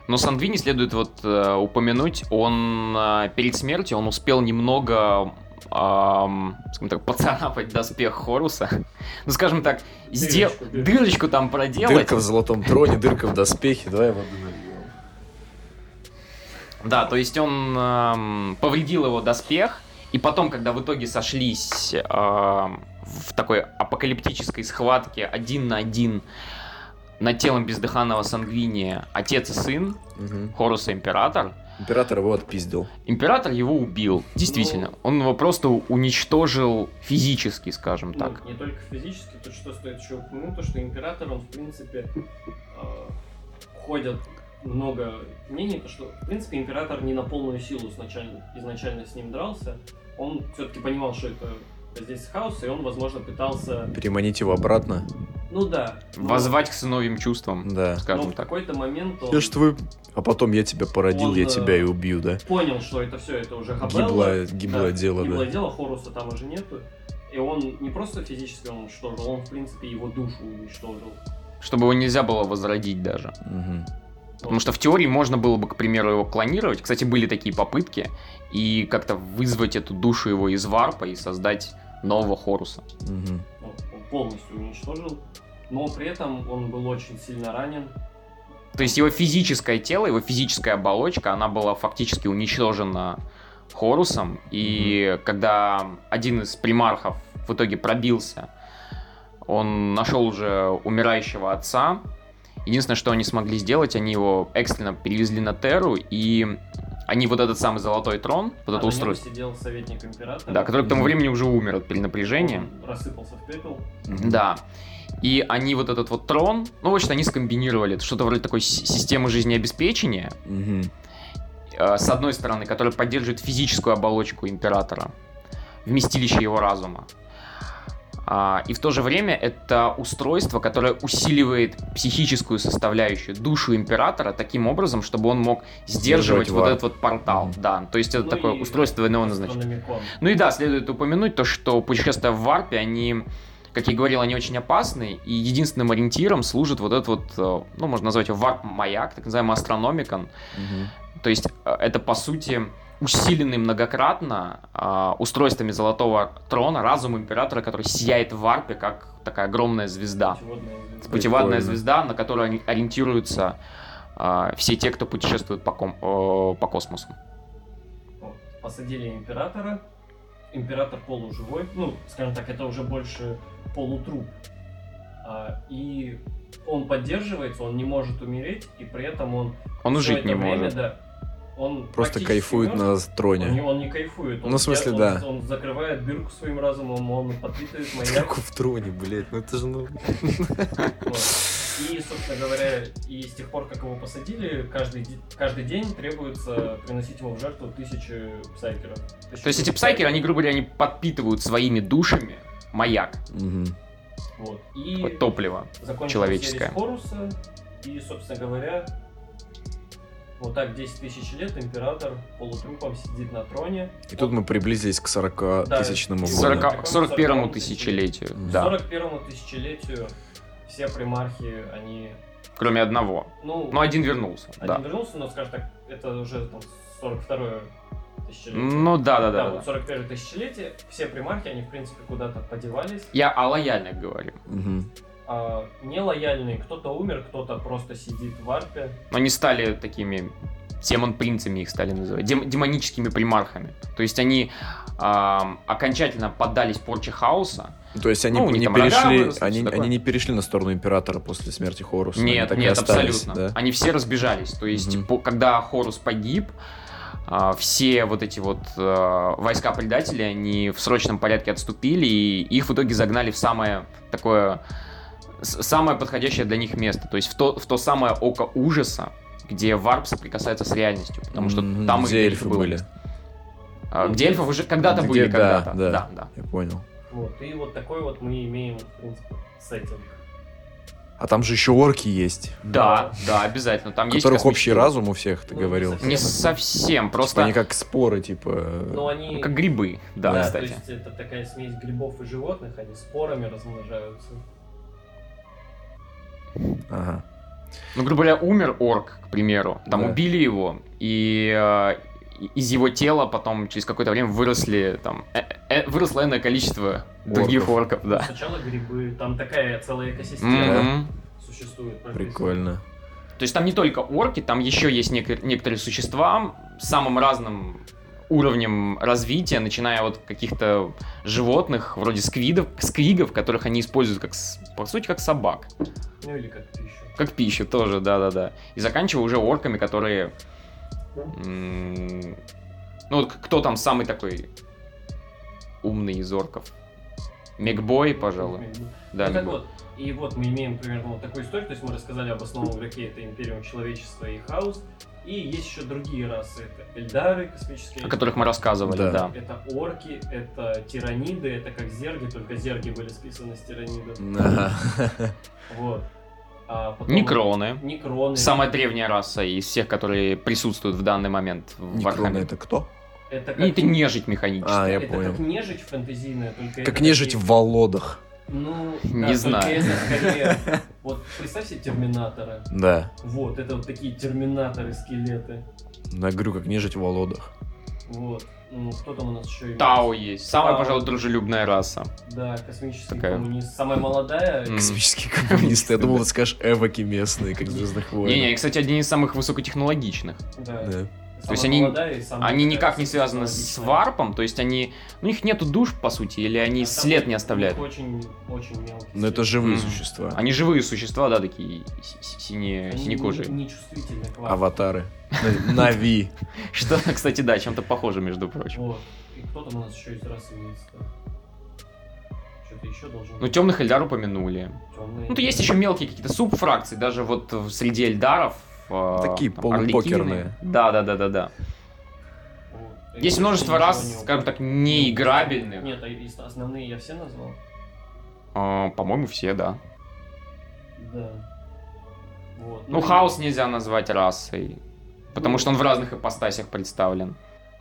Но Сандвини следует вот э, упомянуть, он э, перед смертью он успел немного ам, скажем так, поцарапать доспех Хоруса. Ну, скажем так, сдел- Дырочку, дырочку. дырочку там проделать. Дырка в золотом троне, дырка в доспехе. Давай воды нальем. Да, то есть он эм, повредил его доспех, и потом, когда в итоге сошлись эм, в такой апокалиптической схватке один на один над телом бездыханного Сангвиния отец и сын. Хорус и Император, Император его отпиздил. Император его убил, действительно. Он его просто уничтожил физически, скажем Ну, так. не только физически, то что стоит еще упомянуть, то что император, он в принципе э, ходят много мнений, то что в принципе император не на полную силу изначально, изначально с ним дрался. Он все-таки понимал, что это здесь хаос, и он, возможно, пытался. Переманить его обратно. Ну да. но- Воззвать к сыновьим чувствам, Да. но скажем в так. какой-то момент он Я ж твой... А потом я тебя породил, Он, я э, тебя и убью, да? понял, что это все, это уже Габелла. Гиблое, гиблое Да, дело, гиблое да. дело, Хоруса там уже нету. И он не просто физически он уничтожил, он, в принципе, его душу уничтожил. Чтобы его нельзя было возродить даже. Мгм. Потому что в теории можно было бы, к примеру, его клонировать. Кстати, были такие попытки. И как-то вызвать эту душу его из варпа и создать нового Хоруса. Мгм. Полностью уничтожил. Но при этом он был очень сильно ранен. То есть его физическое тело, его физическая оболочка, она была фактически уничтожена Хорусом. И когда один из примархов в итоге пробился, он нашел уже умирающего отца. Единственное, что они смогли сделать, они его экстренно перевезли на Терру, и они вот этот самый золотой трон, вот А это устройство, сидел советник императора. да, который к тому времени уже умер от перенапряжения. Он рассыпался в пепел. Да. И они вот этот вот трон, ну, в общем, они скомбинировали. Что-то вроде такой си- системы жизнеобеспечения, э, с одной стороны, которая поддерживает физическую оболочку императора, вместилище его разума. А, и в то же время это устройство, которое усиливает психическую составляющую, душу императора таким образом, чтобы он мог сдерживать Сдерживать вот этот вот портал. Мгм. Да, то есть это Ну такое и устройство назначения. Астрономикон. Ну и да, следует упомянуть то, что путешествия в Варпе, они, как я и говорил, они очень опасны, и единственным ориентиром служит вот этот вот, э, ну, можно назвать его Варп-маяк, так называемый астрономикон. Мгм. То есть э, это, по сути, усиленный многократно э, устройствами Золотого Трона разум Императора, который сияет в Варпе, как такая огромная звезда. Путеводная звезда. Путеводная звезда, на которую ори- ориентируются э, все те, кто путешествует по, ком- э, по космосу. Посадили императора. Император полуживой. Ну, скажем так, это уже больше полутруп. А, и он поддерживается, он не может умереть, и при этом он Он жить это не время, может. да, он Просто кайфует мёртв. на Он не, троне. он не кайфует. Он Ну, в смысле, он- да. Он, закрывает дырку своим разумом, он подпитывает маяк. Дырку в троне, блядь, ну это же ну... И, собственно говоря, и с тех пор, как его посадили, каждый, каждый день требуется приносить его в жертву тысячи псайкеров. То есть эти псайкеры, они, грубо говоря, они подпитывают своими душами маяк. Вот. И вот топливо. человеческое. Хоруса, и, собственно говоря, вот так 10 тысяч лет император полутрупом сидит на троне. И тут мы приблизились к 40 Да, тысячному году. 40, Какому к 41 40-му тысячелетию, Мгм. К да. 41 тысячелетию все примархи, они... Кроме одного. Ну, Но один вернулся, один да. вернулся, но, скажем так, это уже там 42 тысячелетие. Ну да, да, да, да. вот да. 41 тысячелетие, все примархи, они, в принципе, куда-то подевались. Я о лояльных говорю. Мгм. А нелояльные, кто-то умер, кто-то просто сидит в арпе. Но они стали такими демон-принцами их стали называть, дем- демоническими примархами. То есть они ам, окончательно поддались порче хаоса. То есть они Ну, не там рога перешли, выросли, они, такое. они не перешли на сторону императора после смерти Хоруса. они нет, так и нет, остались, абсолютно. да? Они все разбежались. То есть, Мгм. по- когда Хорус погиб, а, все вот эти вот а, войска предателей, они в срочном порядке отступили, и их в итоге загнали в самое такое самое подходящее для них место. То есть в то, в то самое око ужаса, где варп соприкасается с реальностью. Потому что там где и эльфы было были. место. А, где эльфы уже когда-то Где- были, да, когда-то. да. да, да. Я понял. Вот. И вот такой вот мы имеем, в принципе, сеттинг. А там же еще орки есть, Да, да, обязательно. Там у есть которых общий разум у всех, ты Ну, говорил. не совсем, Типа просто они как споры, типа... Они... ну, как грибы. Да, то кстати. есть это такая смесь грибов и животных, они спорами размножаются. Ага. Ну, грубо говоря, умер орк, к примеру. Там Да. убили его, и э, из его тела потом через какое-то время выросли там э- э, выросло энное количество других орков, да. Сначала грибы, там такая целая экосистема Мгм. существует. Прикольно. То есть там не только орки, там еще есть нек- некоторые существа с самым разным уровнем развития, начиная от каких-то животных, вроде сквидов, сквигов, которых они используют как, по сути, как собак. Ну или как пищу. Как пищу тоже, да-да-да. И заканчивая уже орками, которые... м, Ну вот кто там самый такой умный из орков? Мегбой, пожалуй. Да, ну, так вот, и вот мы имеем примерно вот такую историю, то есть мы рассказали об основном игроке, это Империум Человечества и Хаос, и есть еще другие расы, это Эльдары, космические. О которых мы рассказывали, Да. да. Это орки, это тираниды, это как зерги, только зерги были списаны с тиранидов. Ага. Вот. А потом- Некроны. Некроны. Самая древняя раса из всех, которые присутствуют в данный момент в Некроны Вархаммере. это кто? Это как, это нежить механическая. А, я это понял. как нежить фэнтезийная, только Как это нежить такие- в Володах. Ну, Не да, знаю. это скорее- Вот представь себе Терминатора. Да. Вот, это вот такие терминаторы-скелеты. Я говорю, как нежить в Володах. Вот. Ну, кто там у нас еще есть? Тао есть. Самая, Тао. пожалуй, дружелюбная раса. Да, космический Такая. коммунист. Самая молодая. М. Космические коммунисты. Я думал, ты скажешь эвоки местные, как в Звездных Не-не, войнах. кстати, одни из самых высокотехнологичных. Да. Самая есть они- Они никак не связаны с варпом, то есть они... Ну, у них нету душ, по сути, или они А след не оставляют. Очень, очень мелкий. Но это живые Мгм. существа. Они живые существа, да, такие си- си- синие, Они синекожие. не- вам. Аватары. На- Нави. Что, кстати, да, чем-то похоже, между прочим. Вот. И кто там у нас еще из расы? Что-то еще должен Ну, темных Эльдар упомянули. Темные. Ну, то есть еще мелкие какие-то субфракции, даже вот среди Эльдаров. Э, Такие полупокерные. Да, да, да, да, да. Вот. Есть множество раз, скажем так, неиграбельных. Нет, а основные я все назвал? Э, По-моему, все, да. Да. Вот. Ну, и- хаос нельзя назвать расой. Потому что он в разных ипостасях представлен.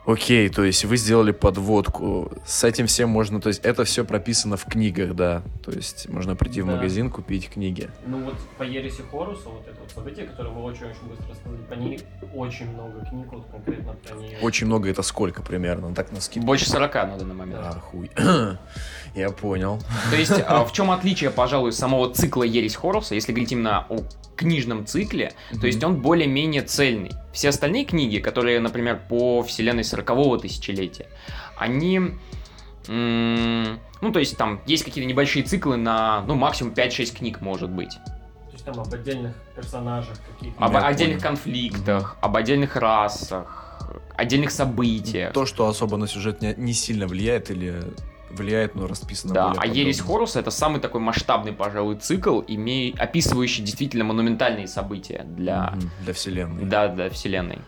Окей, то есть вы сделали подводку. С этим всем можно... То есть это все прописано в книгах, да? То есть можно прийти в Да. магазин, купить книги. Ну вот по Ереси Хоруса, вот это вот событие, которое мы очень-очень быстро рассказали, по ней очень много книг, вот конкретно про нее. Очень много это сколько примерно? Ну, Так на скидку. Больше 40 на данный момент. А, хуй. Я понял. То есть, а, в чем отличие, пожалуй, самого цикла Ересь Хоруса, если говорить именно о книжном цикле, то есть он более-менее цельный. Все остальные книги, которые, например, по вселенной 40-го тысячелетия, они... Ну, то есть там есть какие-то небольшие циклы на, ну, максимум 5-6 книг, может быть. То есть там об отдельных персонажах каких-то. Об Я отдельных понял. конфликтах, об отдельных расах, отдельных событиях. То, что особо на сюжет не, не сильно влияет или влияет, но расписано Да, более а Ересь. Хоруса это самый такой масштабный, пожалуй, цикл, имея, описывающий действительно монументальные события для, Для вселенной. да, для вселенной.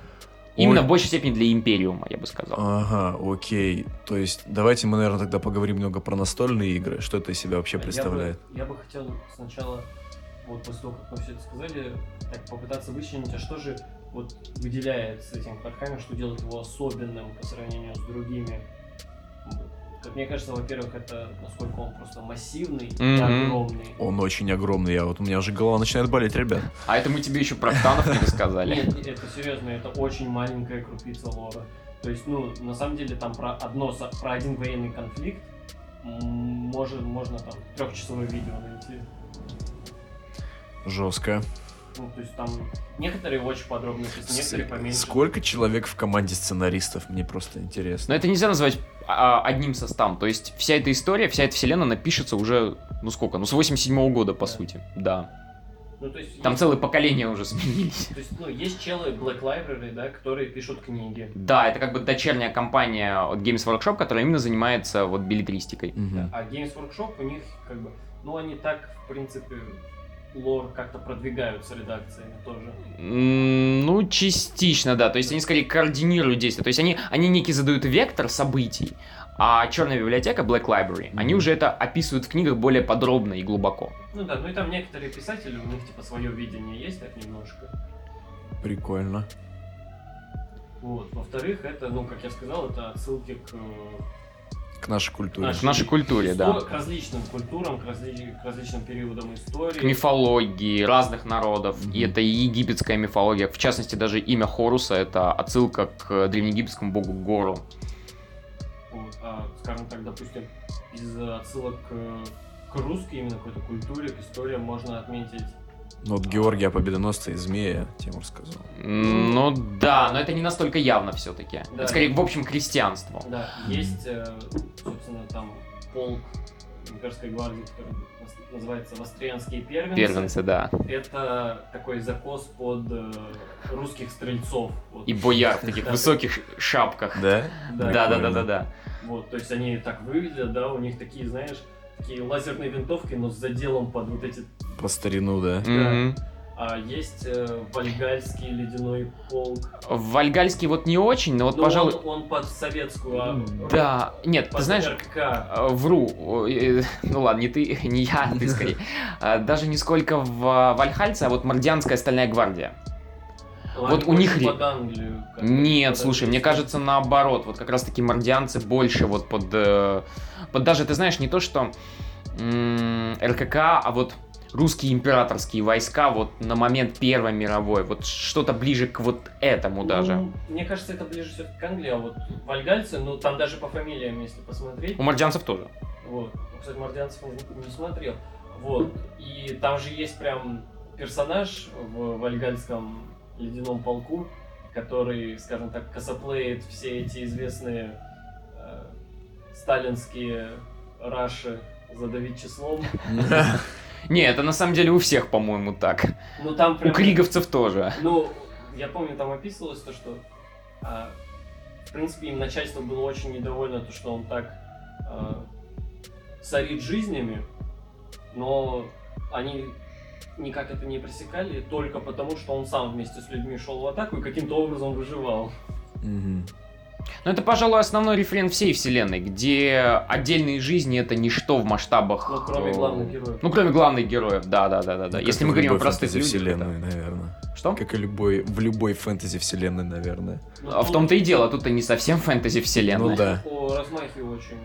Именно Ой. в большей степени для Империума, я бы сказал. Ага, окей. То есть давайте мы, наверное, тогда поговорим немного про настольные игры. Что это из себя вообще Я бы- представляет? Я бы, хотел сначала, вот после того, как мы все это сказали, так попытаться вычленить, а что же вот выделяет с этим Вархаммер, что делает его особенным по сравнению с другими. Как мне кажется, во-первых, это насколько он просто массивный и Мгм. огромный. Он очень огромный. Я вот у меня уже голова начинает болеть, ребят. А это мы тебе еще про Ктанов не рассказали. Нет, это серьезно, это очень маленькая крупица лора. То есть, ну, на самом деле, там про одно, про один военный конфликт может, можно там трехчасовое видео найти. Жестко. Ну, то есть там некоторые очень подробно некоторые поменьше. Сколько человек в команде сценаристов? Мне просто интересно. Но это нельзя назвать одним составом. То есть вся эта история, вся эта вселенная напишется уже, ну сколько, ну с 87 года, по Да. сути. Да. Ну, то есть Там есть- целые поколения уже сменились. То есть, ну, есть челы Black Library, да, которые пишут книги. Да, это как бы дочерняя компания от Games Workshop, которая именно занимается вот билетристикой. Мгм. А Games Workshop у них как бы, ну они так, в принципе, лор как-то продвигают с редакциями тоже. Ну, частично, да. То есть они скорее координируют действия. То есть они, они некий задают вектор событий, а черная библиотека, Black Library, они Мгм. уже это описывают в книгах более подробно и глубоко. Ну да, ну и там некоторые писатели, у них типа свое видение есть так немножко. Прикольно. Вот. Во-вторых, это, ну, как я сказал, это отсылки к, э, К нашей культуре. К нашей культуре, да. К различным культурам, к, разли- к различным периодам истории. К мифологии разных народов. Мгм. И это и египетская мифология. В частности, даже имя Хоруса это отсылка к древнеегипетскому богу Гору. Вот, а, скажем так, допустим, из отсылок к, к русской именно какой-то культуре, к истории можно отметить Ну вот Георгия Победоносца и Змея, Тимур сказал. Ну да, но это не настолько явно все-таки. Да. Это скорее, в общем, крестьянство. Да, есть, э, собственно, там полк имперской гвардии, который наз- называется Вострианские первенцы. Первенцы, да. Это такой закос под э, русских стрельцов. Вот. И бояр в таких Да. высоких шапках. Да? Да, да, да, да, да. Вот, то есть они так выглядят, да, у них такие, знаешь, такие лазерные винтовки, но с заделом под вот эти... По старину, да. Мгм. А есть э, вальгальский ледяной полк. Вальгальский вот не очень, но вот, Но пожалуй... он, он под советскую... а, Да, нет, под ты знаешь, РКК. э, вру. Ну ладно, не ты, не я, ты скорее. А, Даже не сколько в а, Вальхальце, а вот Мордианская стальная гвардия. Вот у них под Англию. Нет, слушай, мне кажется наоборот. Вот как раз таки мордианцы больше вот под... э, Под даже, ты знаешь, не то что м, РКК, а вот русские императорские войска вот на момент Первой мировой. Вот что-то ближе к вот этому даже. Ну, мне кажется, это ближе все-таки к Англии, а вот вальгальцы, ну там даже по фамилиям, если посмотреть, У мордианцев тоже. вот, Ну, кстати, Мордианцев не, не смотрел, вот, и там же есть прям персонаж в вальгальском ледяном полку, который, скажем так, косоплеит все эти известные э, сталинские раши задавить числом. Не, это на самом деле у всех, по-моему, так. Ну там У прям... криговцев тоже. Ну, я помню, там описывалось то, что, а, в принципе, им начальство было очень недовольно, то, что он так а, сорит жизнями, но они никак это не пресекали, только потому, что он сам вместе с людьми шел в атаку и каким-то образом выживал. Мгм. Но это, пожалуй, основной рефрен всей вселенной, где отдельные жизни это ничто в масштабах. Ну, кроме э, главных героев. Ну, кроме главных героев, да, да, да, да, да. Ну, Если мы говорим о простых людях. фэнтези-вселенной, это- наверное. Что? Как и любой, в любой фэнтези вселенной, наверное. Но А в том-то и дело, тут-то не совсем фэнтези вселенная. Ну да. По размахе очень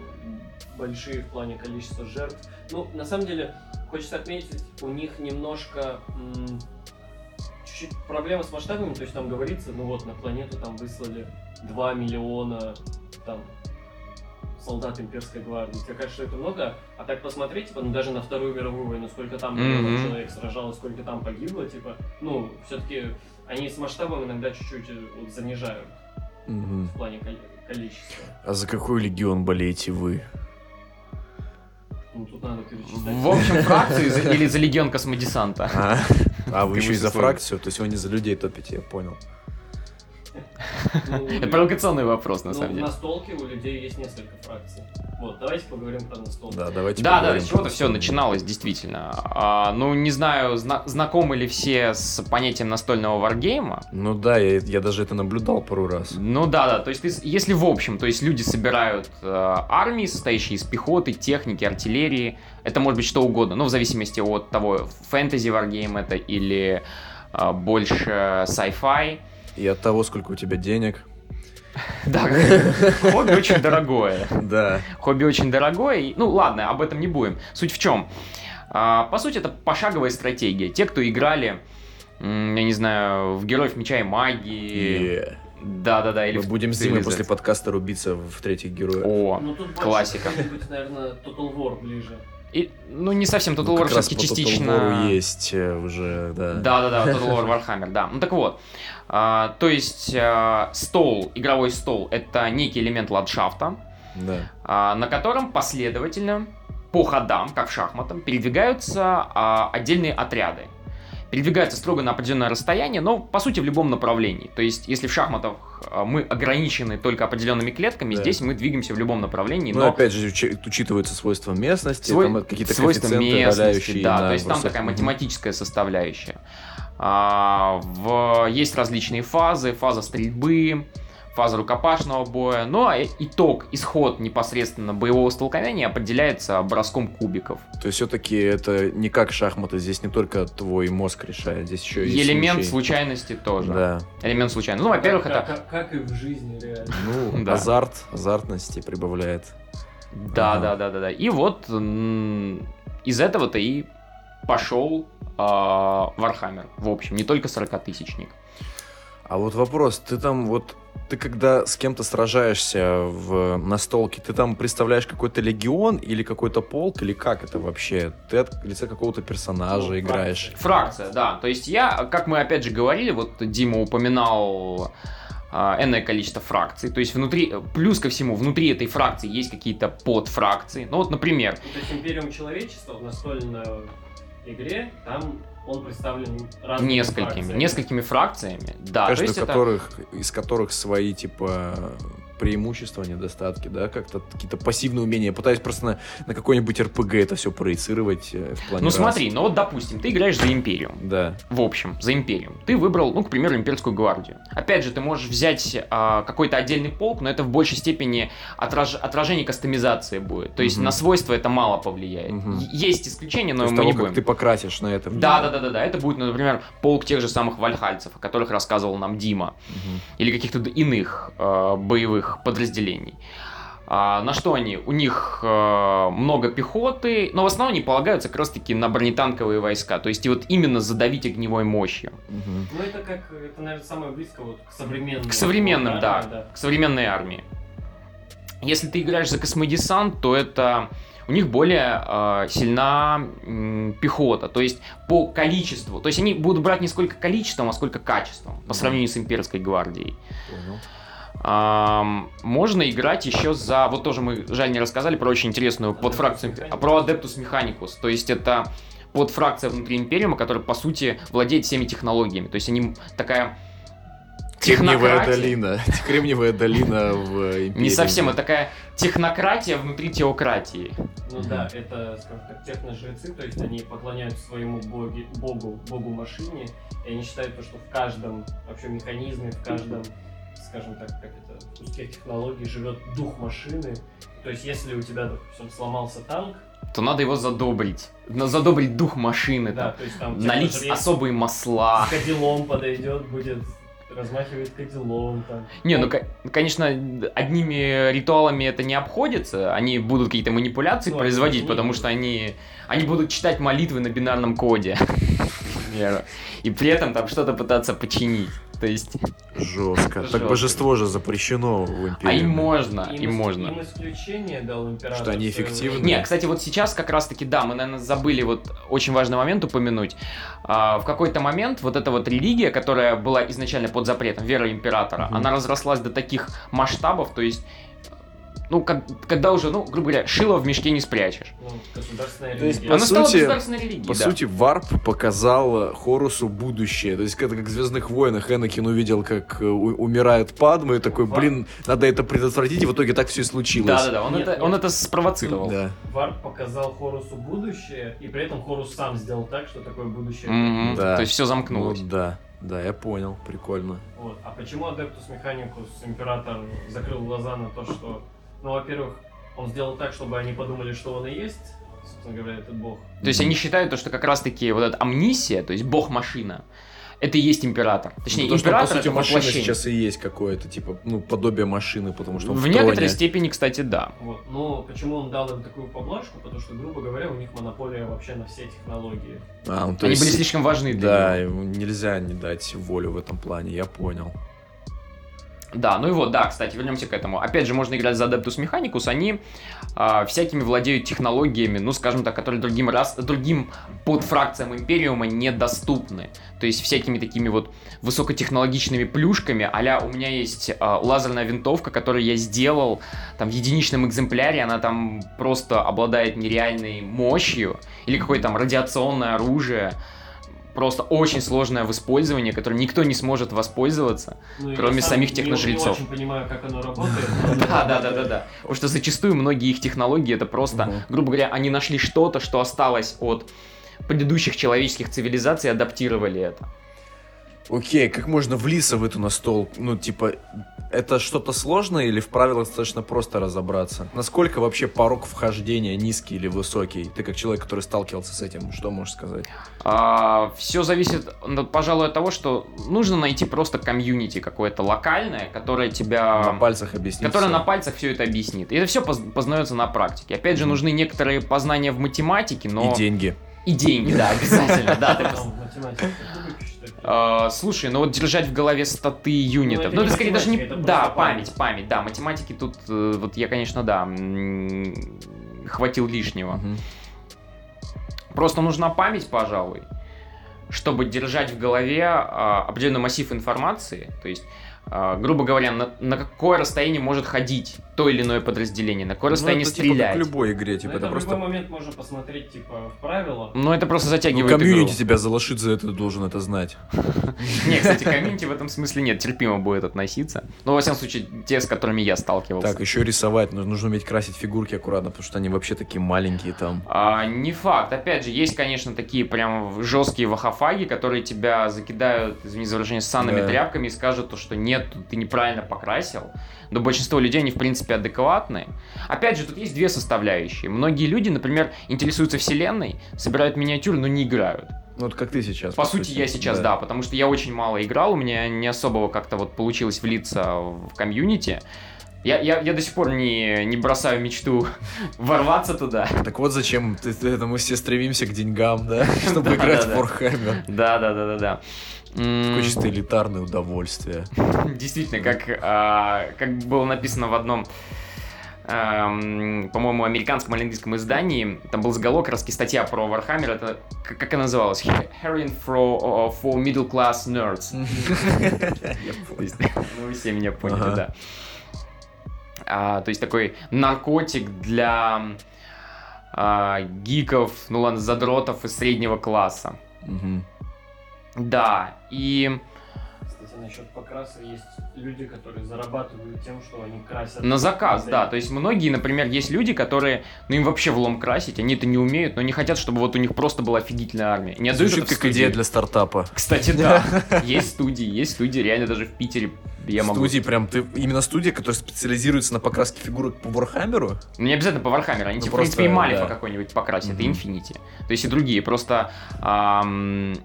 большие в плане количества жертв. Ну, на самом деле, хочется отметить, у них немножко м, чуть-чуть проблема с масштабами, то есть там говорится, ну вот на планету там выслали 2 миллиона там солдат имперской гвардии. Тебе кажется, что это много, а так посмотреть, типа, ну даже на Вторую мировую войну, сколько там Мгм. человек сражалось, сколько там погибло, типа, ну, все-таки они с масштабом иногда чуть-чуть э, вот, занижают Мгм. в плане кол- количества. А за какой легион болеете вы? Ну, тут надо перечислять. В общем, фракцию за- или за легион космодесанта. А, а вы еще и за фракцию? То есть вы не за людей топите, я понял. Ну, Это провокационный вопрос, на ну, самом деле. на столке у людей есть несколько фракций. Вот, давайте поговорим про настолки. Да, давайте Да, да, с чего-то все начиналось, действительно. А, ну, не знаю, зна- знакомы ли все с понятием настольного варгейма. Ну да, я, я даже это наблюдал пару раз. Ну да, да, то есть если в общем, то есть люди собирают э, армии, состоящие из пехоты, техники, артиллерии, это может быть что угодно, ну в зависимости от того, фэнтези варгейм это или э, больше sci-fi. И от того, сколько у тебя денег. Да, хобби очень дорогое. Да. Хобби очень дорогое. и- Ну ладно, об этом не будем. Суть в чем? А, по сути, это пошаговая стратегия. Те, кто играли, я не знаю, в Героев Меча и Магии. Е. Да-да-да. Или Мы будем с Димой после подкаста рубиться в третьих героев. О, Ну, тут классика. наверное, Total War ближе. И, ну, не совсем Total Ну, War все-таки по Total частично... War есть э, уже, да. Да-да-да, Total War Warhammer, да. Ну так вот, а, то есть а, стол, игровой стол, это некий элемент ландшафта, Да. а, на котором последовательно по ходам, как в шахматах, передвигаются а, отдельные отряды. Передвигаются строго на определенное расстояние, но по сути в любом направлении. То есть, если в шахматах а, мы ограничены только определенными клетками, Да. здесь мы двигаемся в любом направлении, Ну, но опять же, учи- учитываются свойства местности, Свой- там какие-то свойства местности, да, на то есть там такая математическая составляющая. А, в- есть различные фазы, фаза стрельбы, фаза рукопашного боя. Ну а итог, исход непосредственно боевого столкновения определяется броском кубиков. То есть все-таки это не как шахматы, здесь не только твой мозг решает, здесь еще И есть элемент случай. случайности тоже. Да. Элемент случайности. Ну, во-первых, как, это... как, как и в жизни, реально. Ну, Да. азарт, азартности прибавляет. Да, Ага. да, да, да, да. И вот из этого-то и пошел Вархаммер. В общем, не только 40-тысячник. А вот вопрос, ты там вот, ты когда с кем-то сражаешься в настолке, ты там представляешь какой-то легион или какой-то полк, или как это вообще? Ты от лица какого-то персонажа Ну, играешь? Фракция, да. То есть я, как мы опять же говорили, вот Дима упоминал а, энное количество фракций. То есть внутри, плюс ко всему, внутри этой фракции есть какие-то подфракции. Ну вот, например, Ну, То есть Империум Человечества в настольной игре, там он представлен разными несколькими, фракциями. несколькими фракциями. Да, Каждый есть это- которых, из которых свои, типа, преимущества, недостатки, да, как-то какие-то пассивные умения. Я пытаюсь просто на, на какой-нибудь РПГ это все проецировать э, в плане Ну рас. смотри, ну вот допустим, ты играешь за Империум. Да. В общем, за Империум. Ты выбрал, ну, к примеру, Имперскую гвардию. Опять же, ты можешь взять а, какой-то отдельный полк, но это в большей степени отраж- отражение кастомизации будет. То есть Мгм. на свойства это мало повлияет. Е- Есть исключения, но То мы того, не как будем. ты покрасишь на это. Да, да, да, да, да. Это будет, ну, например, полк тех же самых вальхальцев, о которых рассказывал нам Дима, Мгм. или каких-то иных э, боевых подразделений. А, на что они? У них э, много пехоты, но в основном они полагаются как раз-таки на бронетанковые войска. То есть и вот именно задавить огневой мощью. Мгм. Ну, это как, это, наверное, самое близко вот к современным. К современным, да, да. к современной армии. Если ты играешь за космодесант, то это у них более э, сильна м, пехота, то есть по количеству. То есть они будут брать не сколько количеством, а сколько качеством по сравнению с имперской гвардией. Понял. Можно играть еще за... Вот тоже мы, жаль, не рассказали про очень интересную подфракцию, а про Adeptus Mechanicus. То есть это подфракция внутри Империума, которая, по сути, владеет всеми технологиями. То есть они такая... Кремниевая долина. Кремниевая долина в Империи. Не совсем, это такая технократия внутри теократии. Ну да, это, скажем так, техножрецы, то есть они поклоняются своему боги, богу, богу машине, и они считают, то, что в каждом вообще механизме, в каждом, скажем так, как это, в куске технологий живет дух машины. То есть если у тебя, допустим, сломался танк, То надо его задобрить. Задобрить дух машины, да, там, то есть там налить техножрец особые масла. с кадилом подойдет, будет размахивать кадилом там. Не, ну, ко- конечно, одними ритуалами это не обходится. Они будут какие-то манипуляции Ну, производить, они- потому что они, они будут читать молитвы на бинарном коде. И при этом там что-то пытаться починить. То есть, Жестко. Так божество же запрещено в Империи. а им можно, Им, им можно. Им исключение дал император. Что они эффективны? Не, кстати, вот сейчас как раз-таки, да, мы, наверное, забыли вот очень важный момент упомянуть. А, в какой-то момент вот эта вот религия, которая была изначально под запретом, вера императора, Мгм. она разрослась до таких масштабов, то есть, ну, как, когда уже, ну, грубо говоря, шило в мешке не спрячешь. Ну, государственная То есть, религия. по она стала сути- государственной религией, По да. сути, Варп показал Хорусу будущее. То есть, это как в Звездных войнах Энакин увидел, как э, у- умирает Падма, и такой, Варп. блин, надо это предотвратить, и в итоге так все и случилось. Да-да-да, он, Нет, это, он нет. это спровоцировал. Да. Варп показал Хорусу будущее, и при этом Хорус сам сделал так, что такое будущее. Мгм, Да. То есть все Ну, замкнулось. да, да, я понял, прикольно. Вот. А почему Адептус Механикус император закрыл глаза на то, что, ну, во-первых, он сделал так, чтобы они подумали, что он и есть, собственно говоря, этот бог. То есть они считают, то, что как раз-таки вот эта амнисия, то есть бог-машина, это и есть император. Точнее, Ну, то, что, по император сути, это машина воплощение. сейчас и есть какое-то, типа, ну, подобие машины, потому что он В в некоторой троне. степени, кстати, да. Вот. Но почему он дал им такую поблажку? Потому что, грубо говоря, у них монополия вообще на все технологии. А, ну, то Они есть- были слишком важны для Да, него. ему нельзя не дать волю в этом плане, я понял. Да, ну и вот, да, кстати, вернемся к этому. Опять же, можно играть за Adeptus Mechanicus, они а, всякими владеют технологиями, ну, скажем так, которые другим, раз, другим подфракциям Империума недоступны. То есть всякими такими вот высокотехнологичными плюшками, а у меня есть а, лазерная винтовка, которую я сделал там в единичном экземпляре, она там просто обладает нереальной мощью, или какое-то там радиационное оружие, просто очень сложное в использовании, которым никто не сможет воспользоваться, ну, кроме самих техножрецов. Я не очень понимаю, как оно работает. Да, да, да, да, да. Потому что зачастую многие их технологии это просто, грубо говоря, они нашли что-то, что осталось от предыдущих человеческих цивилизаций и адаптировали это. Окей, как можно влиться в эту настол? Ну, типа, это что-то сложное или в правилах достаточно просто разобраться? Насколько вообще порог вхождения низкий или высокий? Ты как человек, который сталкивался с этим, что можешь сказать? А, все зависит, ну, пожалуй, от того, что нужно найти просто комьюнити какое-то локальное, которое тебя... На пальцах объяснит. Которое все. на пальцах все это объяснит. И это все познается на практике. Опять же, нужны некоторые познания в математике, но... И деньги. И деньги, да, обязательно, да. А, слушай, ну вот держать в голове статы юнитов. Ну, это скорее даже не... Да, память, память, да. Математики тут, э, вот я, конечно, да, хватил лишнего. Просто нужна память, пожалуй, чтобы держать в голове а, определенный массив информации. То есть Uh, грубо говоря, на, на какое расстояние может ходить то или иное подразделение, на какое ну, расстояние это, стрелять. Типа, как в любой игре, типа, это, это в просто... любой момент можно посмотреть, типа, в правила. Ну, это просто затягивает ну, комьюнити игру. тебя залошит за это, ты должен это знать. Не, кстати, комьюнити в этом смысле нет, терпимо будет относиться. Ну, во всяком случае, те, с которыми я сталкивался. Так, еще рисовать, нужно уметь красить фигурки аккуратно, потому что они вообще такие маленькие там. А, не факт. Опять же, есть, конечно, такие прям жесткие вахафаги, которые тебя закидают, извини за выражение, санными тряпками и скажут, что нет, ты неправильно покрасил, но большинство людей, они в принципе адекватные. Опять же, тут есть две составляющие. Многие люди, например, интересуются вселенной, собирают миниатюры, но не играют. Вот как ты сейчас. По, по сути, сути, я сейчас, да. да, потому что я очень мало играл, у меня не особо как-то вот получилось влиться в комьюнити. Я, я, я до сих пор не, не бросаю мечту ворваться туда. Так вот зачем ты, это мы все стремимся к деньгам, да? Чтобы играть в Warhammer. Да, да, да, да, да. Такое чисто элитарное удовольствие. Действительно, как, а, как было написано в одном эм, по-моему, американском или английском издании, там был заголовок, раз статья про Warhammer, это, как, как она называлась? Heroin for, for Middle Class Nerds. Ну, вы все меня поняли, да. А, то есть такой наркотик для а, гиков, ну ладно, задротов из среднего класса. Да, и... Кстати, насчет покраса есть люди, которые зарабатывают тем, что они красят... На заказ, да. То есть многие, например, есть люди, которые, ну им вообще влом красить, они это не умеют, но не хотят, чтобы вот у них просто была офигительная армия. Не отдают Звучит как идея для стартапа. Кстати, да. Есть студии, есть студии, реально даже в Питере я могу... Студии прям, ты именно студия, которая специализируется на покраске фигурок по Вархаммеру? Ну, не обязательно по Вархаммеру, они, ну, типа, в принципе, и Малифо да. какой-нибудь покрасят, mm-hmm. и Infinity. То есть и другие, просто... Ам...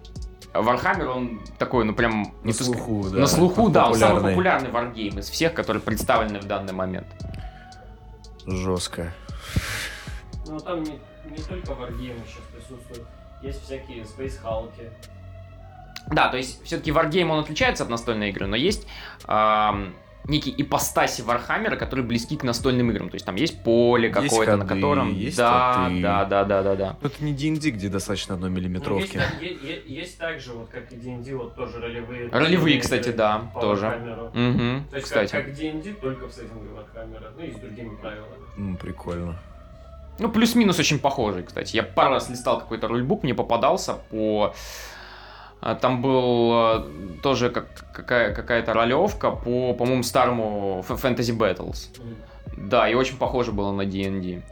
Вархаммер, он такой, ну прям... На слуху, да. На слуху, да, он самый популярный варгейм из всех, которые представлены в данный момент. Жестко. Ну там не, не только варгеймы сейчас присутствуют, есть всякие Hulk. Да, то есть все-таки варгейм он отличается от настольной игры, но есть эм, некие ипостаси Вархаммера, которые близки к настольным играм. То есть там есть поле какое-то, на котором... Есть да, коты. да, да, да, да, да. Но это не D&D, где достаточно одной миллиметровки. Ну, есть, есть, есть также, вот как и D&D, вот тоже ролевые... Ролевые, кстати, да, тоже. Угу, То есть кстати. как, как D&D, только в сеттинге Вархаммера, ну и с другими правилами. Ну, прикольно. Ну, плюс-минус очень похожий, кстати. Я пару раз листал какой-то рульбук, мне попадался по там был а, тоже как, какая, какая-то ролевка по, по-моему, старому Fantasy Battles. Да, и очень похоже было на D&D.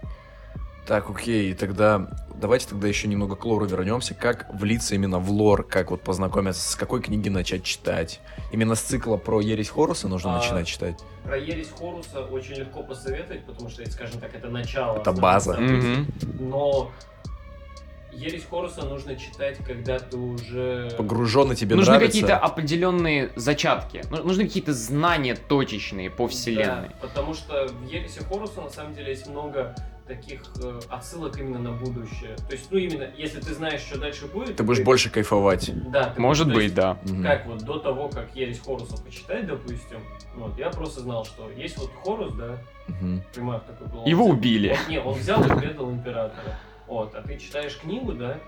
Так, окей, тогда давайте тогда еще немного к лору вернемся. Как влиться именно в лор, как вот познакомиться, с какой книги начать читать? Именно с цикла про Ересь Хоруса нужно а, начинать читать? Про Ересь Хоруса очень легко посоветовать, потому что, скажем так, это начало. Это база. Mm-hmm. Но Ересь Хоруса нужно читать, когда ты уже... Погружен, и тебе Нужны нравится. какие-то определенные зачатки. Ну, нужны какие-то знания точечные по вселенной. Да, потому что в Ересе Хоруса на самом деле есть много таких э, отсылок именно на будущее. То есть, ну именно, если ты знаешь, что дальше будет... Ты будешь больше кайфовать. Да. Ты, Может то быть, есть, да. Как вот до того, как Ересь Хоруса почитать, допустим, вот, я просто знал, что есть вот Хорус, да, Мгм. Примах такой был. Его взял- убили. он- не, он взял и предал императора. Вот, а ты читаешь книгу, да,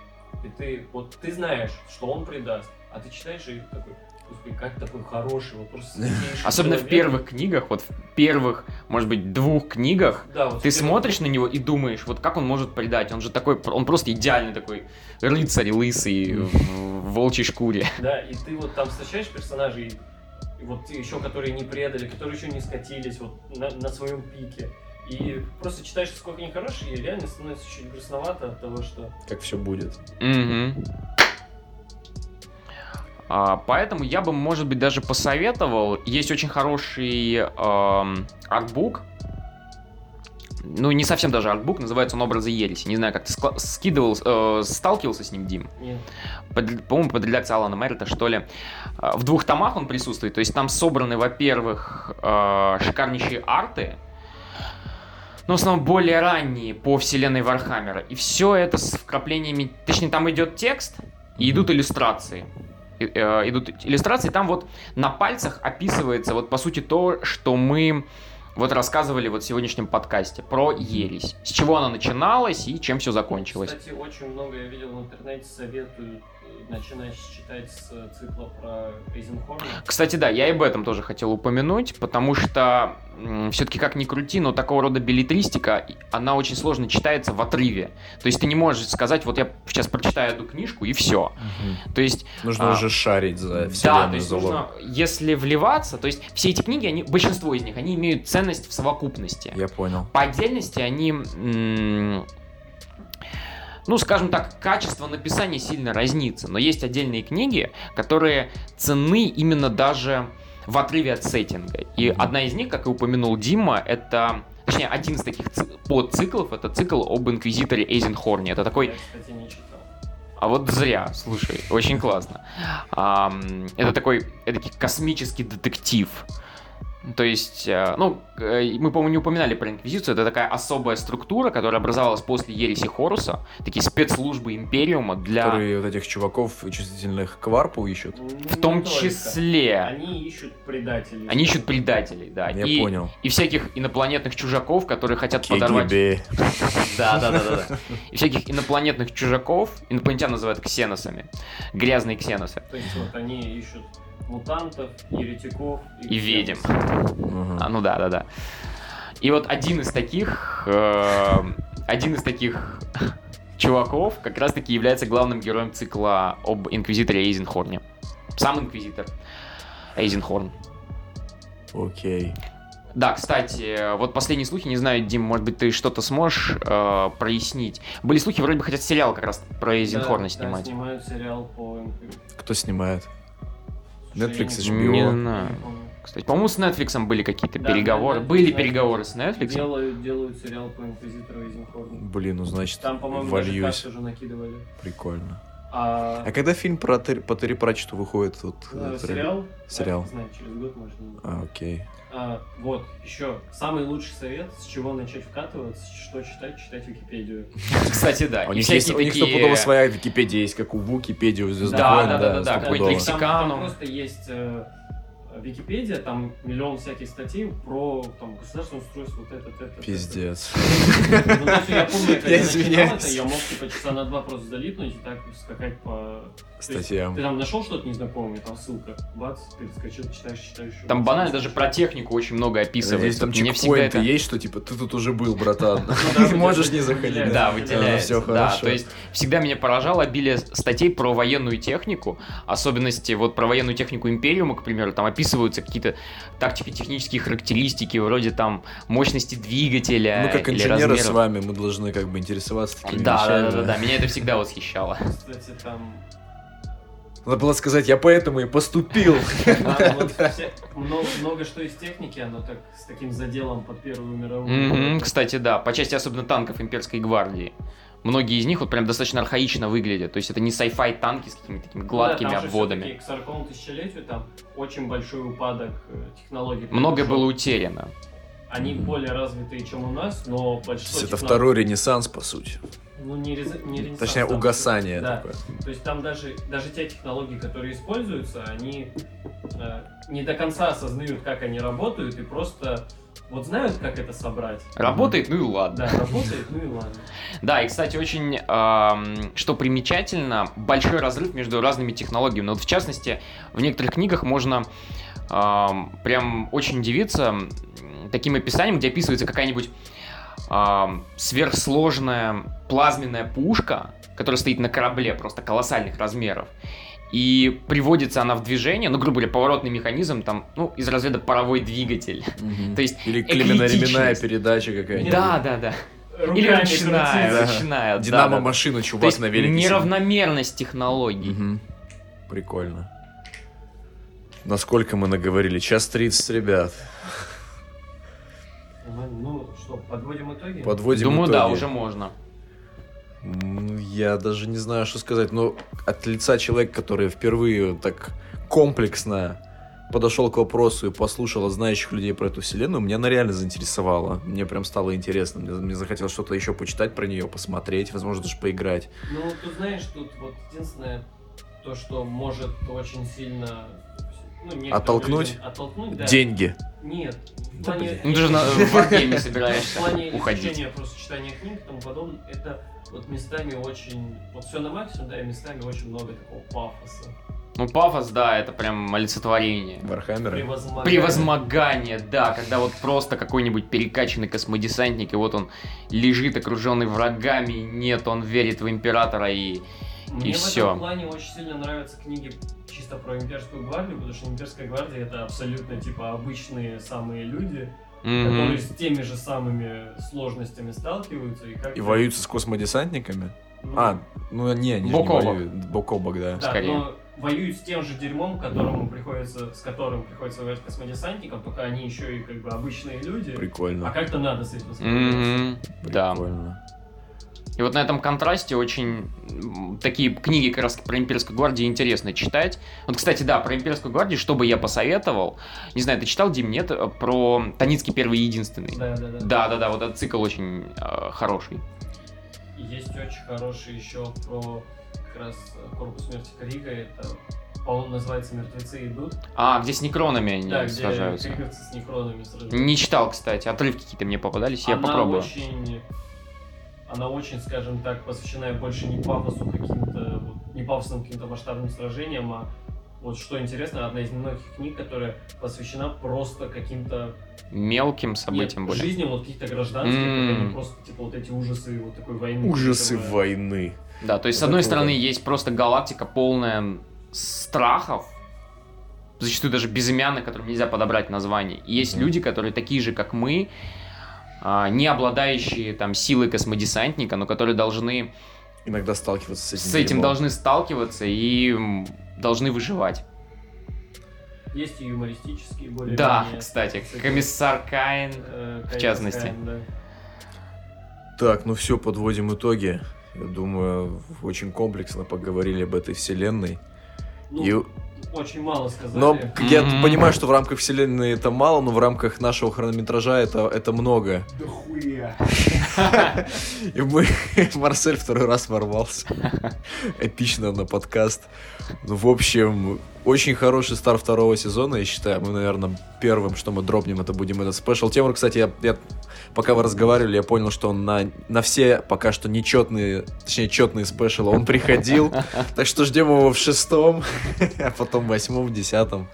и ты, вот, ты знаешь, что он предаст, а ты читаешь и такой, господи, как такой хороший, вот просто Особенно в человек». первых книгах, вот в первых, может быть, двух книгах, Да, вот в ты смотришь на него и думаешь, вот как он может предать? Он же такой, он просто идеальный такой рыцарь лысый в в волчьей шкуре. Да, и ты вот там встречаешь персонажей, вот еще которые не предали, которые еще не скатились вот на, на своем пике. И просто читаешь, сколько они хорошие, и реально становится чуть грустновато от того, что... Как все будет. Мгм. А, поэтому я бы, может быть, даже посоветовал. Есть очень хороший эм, артбук. Ну, не совсем даже артбук, называется он «Образы ереси». Не знаю, как ты скидывал, э, сталкивался с ним, Дим? Нет, Под- по-моему, под редакцией Алана Меррита, что ли. А, В двух томах он присутствует. То есть там собраны, во-первых, э, шикарнейшие арты, но в основном более ранние по вселенной Вархаммера. И все это с вкраплениями... Точнее, там идет текст и идут иллюстрации. И, э, идут иллюстрации, там вот на пальцах описывается вот по сути то, что мы вот рассказывали вот в сегодняшнем подкасте про ересь. С чего она начиналась и чем все закончилось. Кстати, очень много я видел в интернете, советуют начинать читать с э, цикла про Эйзенхорна. Кстати, да, я и об этом тоже хотел упомянуть, потому что все-таки как ни крути, но такого рода билетристика, она очень сложно читается в отрыве. То есть ты не можешь сказать, вот я сейчас прочитаю эту книжку и все. Мгм. То есть, Нужно А. уже шарить за да, вселенную, то есть нужно, если вливаться, то есть все эти книги, они, большинство из них, они имеют ценность в совокупности. Я понял. По отдельности они, м, ну, скажем так, качество написания сильно разнится. Но есть отдельные книги, которые ценны именно даже в отрыве от сеттинга. И одна из них, как и упомянул Дима, это... Точнее, один из таких ци- подциклов, это цикл об инквизиторе Эйзенхорне. Это такой Я, кстати, не читал. а вот зря, слушай, очень классно. Это такой эдакий космический детектив. То есть, э, ну, э, мы, по-моему, не упоминали про Инквизицию, это такая особая структура, которая образовалась после Ереси Хоруса, такие спецслужбы Империума для... Которые вот этих чуваков чувствительных к варпу ищут. Ну, В том не только. числе... Они ищут предателей. Они ищут предателей, да. Я и, понял. и всяких инопланетных чужаков, которые хотят подорвать... КГБ. Да, да, да, да, да. И всяких инопланетных чужаков, инопланетян называют ксеносами. Грязные ксеносы. То есть вот они ищут мутантов, еретиков И ведьм. Мгм. А, ну да, да, да. И вот один из таких, э, один из таких чуваков как раз-таки является главным героем цикла об инквизиторе Эйзенхорне. Сам инквизитор Эйзенхорн. Окей. Да, кстати, вот последние слухи, не знаю, Дим, может быть, ты что-то сможешь э, прояснить. Были слухи, вроде бы хотят сериал как раз про Эйзенхорна Да, снимать. Да, снимают сериал по Кто снимает? Netflix, HBO. не знаю. Кстати, по-моему, с Netflix были какие-то Да, переговоры. да, были Netflix. переговоры с Netflix. Делают, делают сериал по инквизитору Эйзенхорну. Блин, ну значит, Там, по-моему, даже вольюсь. уже накидывали. Прикольно. А, А когда фильм про Терри- по Терри Пратчету выходит? Вот, э, э, сериал? Сериал. А, не знаю, через год, может, не А, окей. А, вот, еще самый лучший совет, с чего начать вкатываться, что читать, читать Википедию. Кстати, да. У них, есть, у них стопудово своя Википедия есть, как у Википедии, у Звездных Да, да, да, да, какой-то там просто есть э, Википедия, там миллион всяких статей про там, государственное устройство, вот это, это, это. Пиздец. Ну, то есть я помню, когда Я начинал это, я мог типа часа на два просто залипнуть и так скакать по... Статьям. Ты там нашел что-то незнакомое, там ссылка, бац, перескочил, читаешь, читаешь. Там банально даже про технику очень много Здесь описывается. там Мне всегда чекпоинты это... есть, что типа ты тут уже был, братан. Ты можешь не заходить. Да, выделяется. всё да, хорошо. то есть всегда меня поражало обилие статей про военную технику, особенности вот про военную технику Империума, к примеру, там описываются какие-то тактико-технические характеристики, вроде там мощности двигателя Мы как или инженеры с вами, мы должны как бы интересоваться такими Да, да, да, вещами. да, да, меня это всегда восхищало. Кстати, там Надо было сказать, я поэтому и поступил. Вот много, много что из техники, оно так с таким заделом под Первую мировую. Кстати, да, по части особенно танков имперской гвардии. Многие из них вот прям достаточно архаично выглядят. То есть это не sci-fi танки с какими-то такими гладкими Ну да, там обводами. К 40 тысячелетию там очень большой упадок э, технологий. Многое было утеряно. они более развитые, чем у нас, но То большинство есть это второй ренессанс, по сути. Ну, не, реза- не ренессанс, Точнее, там- угасание да. такое. То есть там даже, даже те технологии, которые используются, они э, не до конца осознают, как они работают, и просто вот знают, как это собрать. Работает, ну и ладно. Да, работает, ну и ладно. Да, и, кстати, очень, что примечательно, большой разрыв между разными технологиями. Но вот, в частности, в некоторых книгах можно прям очень удивиться таким описанием, где описывается какая-нибудь сверхсложная плазменная пушка, которая стоит на корабле просто колоссальных размеров. И приводится она в движение, ну, грубо говоря, поворотный механизм, там, ну, из разряда паровой двигатель. То есть Или клеменно-ременная передача какая-нибудь. Да, да, да. Или Руками ручная, крутить. ручная. да, Динамо-машина, да. То чувак есть на велике. неравномерность технологий. Мгм. Прикольно. Насколько мы наговорили? Час 30, ребят. Ну, что, подводим итоги? Подводим Думаю, да, итоги. уже можно. Ну, Я даже не знаю, что сказать. Но от лица человека, который впервые так комплексно подошел к вопросу и послушал от знающих людей про эту вселенную, меня она реально заинтересовала. Мне прям стало интересно. Мне, мне захотелось что-то еще почитать про нее, посмотреть, возможно, даже поиграть. Ну, тут знаешь, тут вот единственное, то, что может очень сильно ну, Оттолкнуть? людям Оттолкнуть, да. Деньги. Нет. В Да, плане, Ну, ты же на, в Wargame в плане уходить. изучения, просто читания книг и тому подобное, это вот местами очень, вот все на максимум, да, и местами очень много такого пафоса. Ну, пафос, да, это прям олицетворение. Вархаммеры. Превозмогание. Превозмогание, да, когда вот просто какой-нибудь перекачанный космодесантник, и вот он лежит окруженный врагами, нет, он верит в императора и... Мне И в всё. этом плане очень сильно нравятся книги чисто про имперскую гвардию, потому что имперская гвардия это абсолютно типа обычные самые люди, Мгм. которые с теми же самыми сложностями сталкиваются и как И воюются с космодесантниками? ну, А, ну не, они же Бок не о бок. воюют. Бок о бок, да. да, скорее. но воюют с тем же дерьмом, которому приходится, с которым приходится воевать космодесантникам, только они еще и как бы обычные люди. А Прикольно. как-то надо с этим справляться. Мгм. Да. И вот на этом контрасте очень такие книги как раз про имперскую гвардию интересно читать. Вот, кстати, да, про имперскую гвардию, что бы я посоветовал, не знаю, ты читал, Дим, нет, э, про Таницкий первый и единственный? Да, да, да. Да, да, да, вот этот цикл очень э, хороший. Есть очень хороший еще про как раз э, корпус смерти Крига. Это, по-моему, называется «Мертвецы идут». А, где с некронами они да, где сражаются. криговцы с некронами сражаются. Не читал, кстати, отрывки какие-то мне попадались, я она попробую. очень, она очень, скажем так, посвящена больше не пафосу каким-то, вот, не пафосным каким-то масштабным сражениям, а вот что интересно, одна из немногих книг, которая посвящена просто каким-то Мелким событиям нет, жизням вот каких-то гражданских, они просто типа вот эти ужасы вот такой войны. Ужасы которые- войны. Да, то есть, с Это одной стороны, есть просто галактика полная страхов, зачастую даже безымянных, которым нельзя подобрать название. И есть Мгм. люди, которые такие же, как мы, не обладающие там силой космодесантника, но которые должны Иногда сталкиваться с этим. с этим дерьмом. должны сталкиваться и должны выживать. Есть и юмористические более Да, кстати, Кстати, комиссар Каин. э, в Каин частности. Скайн, да. Так, ну все, подводим итоги. Я думаю, очень комплексно поговорили об этой вселенной. Ну, И- очень мало сказали. Но я Мгм. понимаю, что в рамках вселенной это мало, но в рамках нашего хронометража это, это много. Да хуя. И мы, Марсель второй раз ворвался. Эпично на подкаст. Ну, в общем, очень хороший старт второго сезона, я считаю. Мы, наверное, первым, что мы дропнем, это будем этот спешл. Тему, кстати, я, я- пока вы разговаривали, я понял, что он на, на все пока что нечетные, точнее, четные спешалы он приходил. Так что ждем его в шестом, а потом в восьмом, в десятом.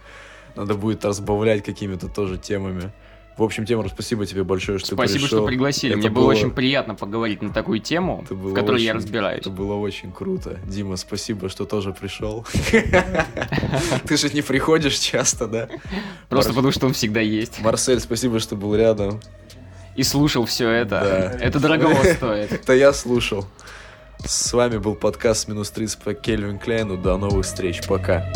Надо будет разбавлять какими-то тоже темами. В общем, Темур, спасибо тебе большое, что Спасибо, пришел. что пригласили. Это Мне было было- очень приятно поговорить на такую тему, в которой я очень- разбираюсь. Это было очень круто. Дима, спасибо, что тоже пришел. Ты же не приходишь часто, да? Просто потому, что он всегда есть. Марсель, спасибо, что был рядом. И слушал все это. Да. Это дорого стоит. Это я слушал. С вами был подкаст «Минус 30» по Кельвин Кляйну. До новых встреч. Пока.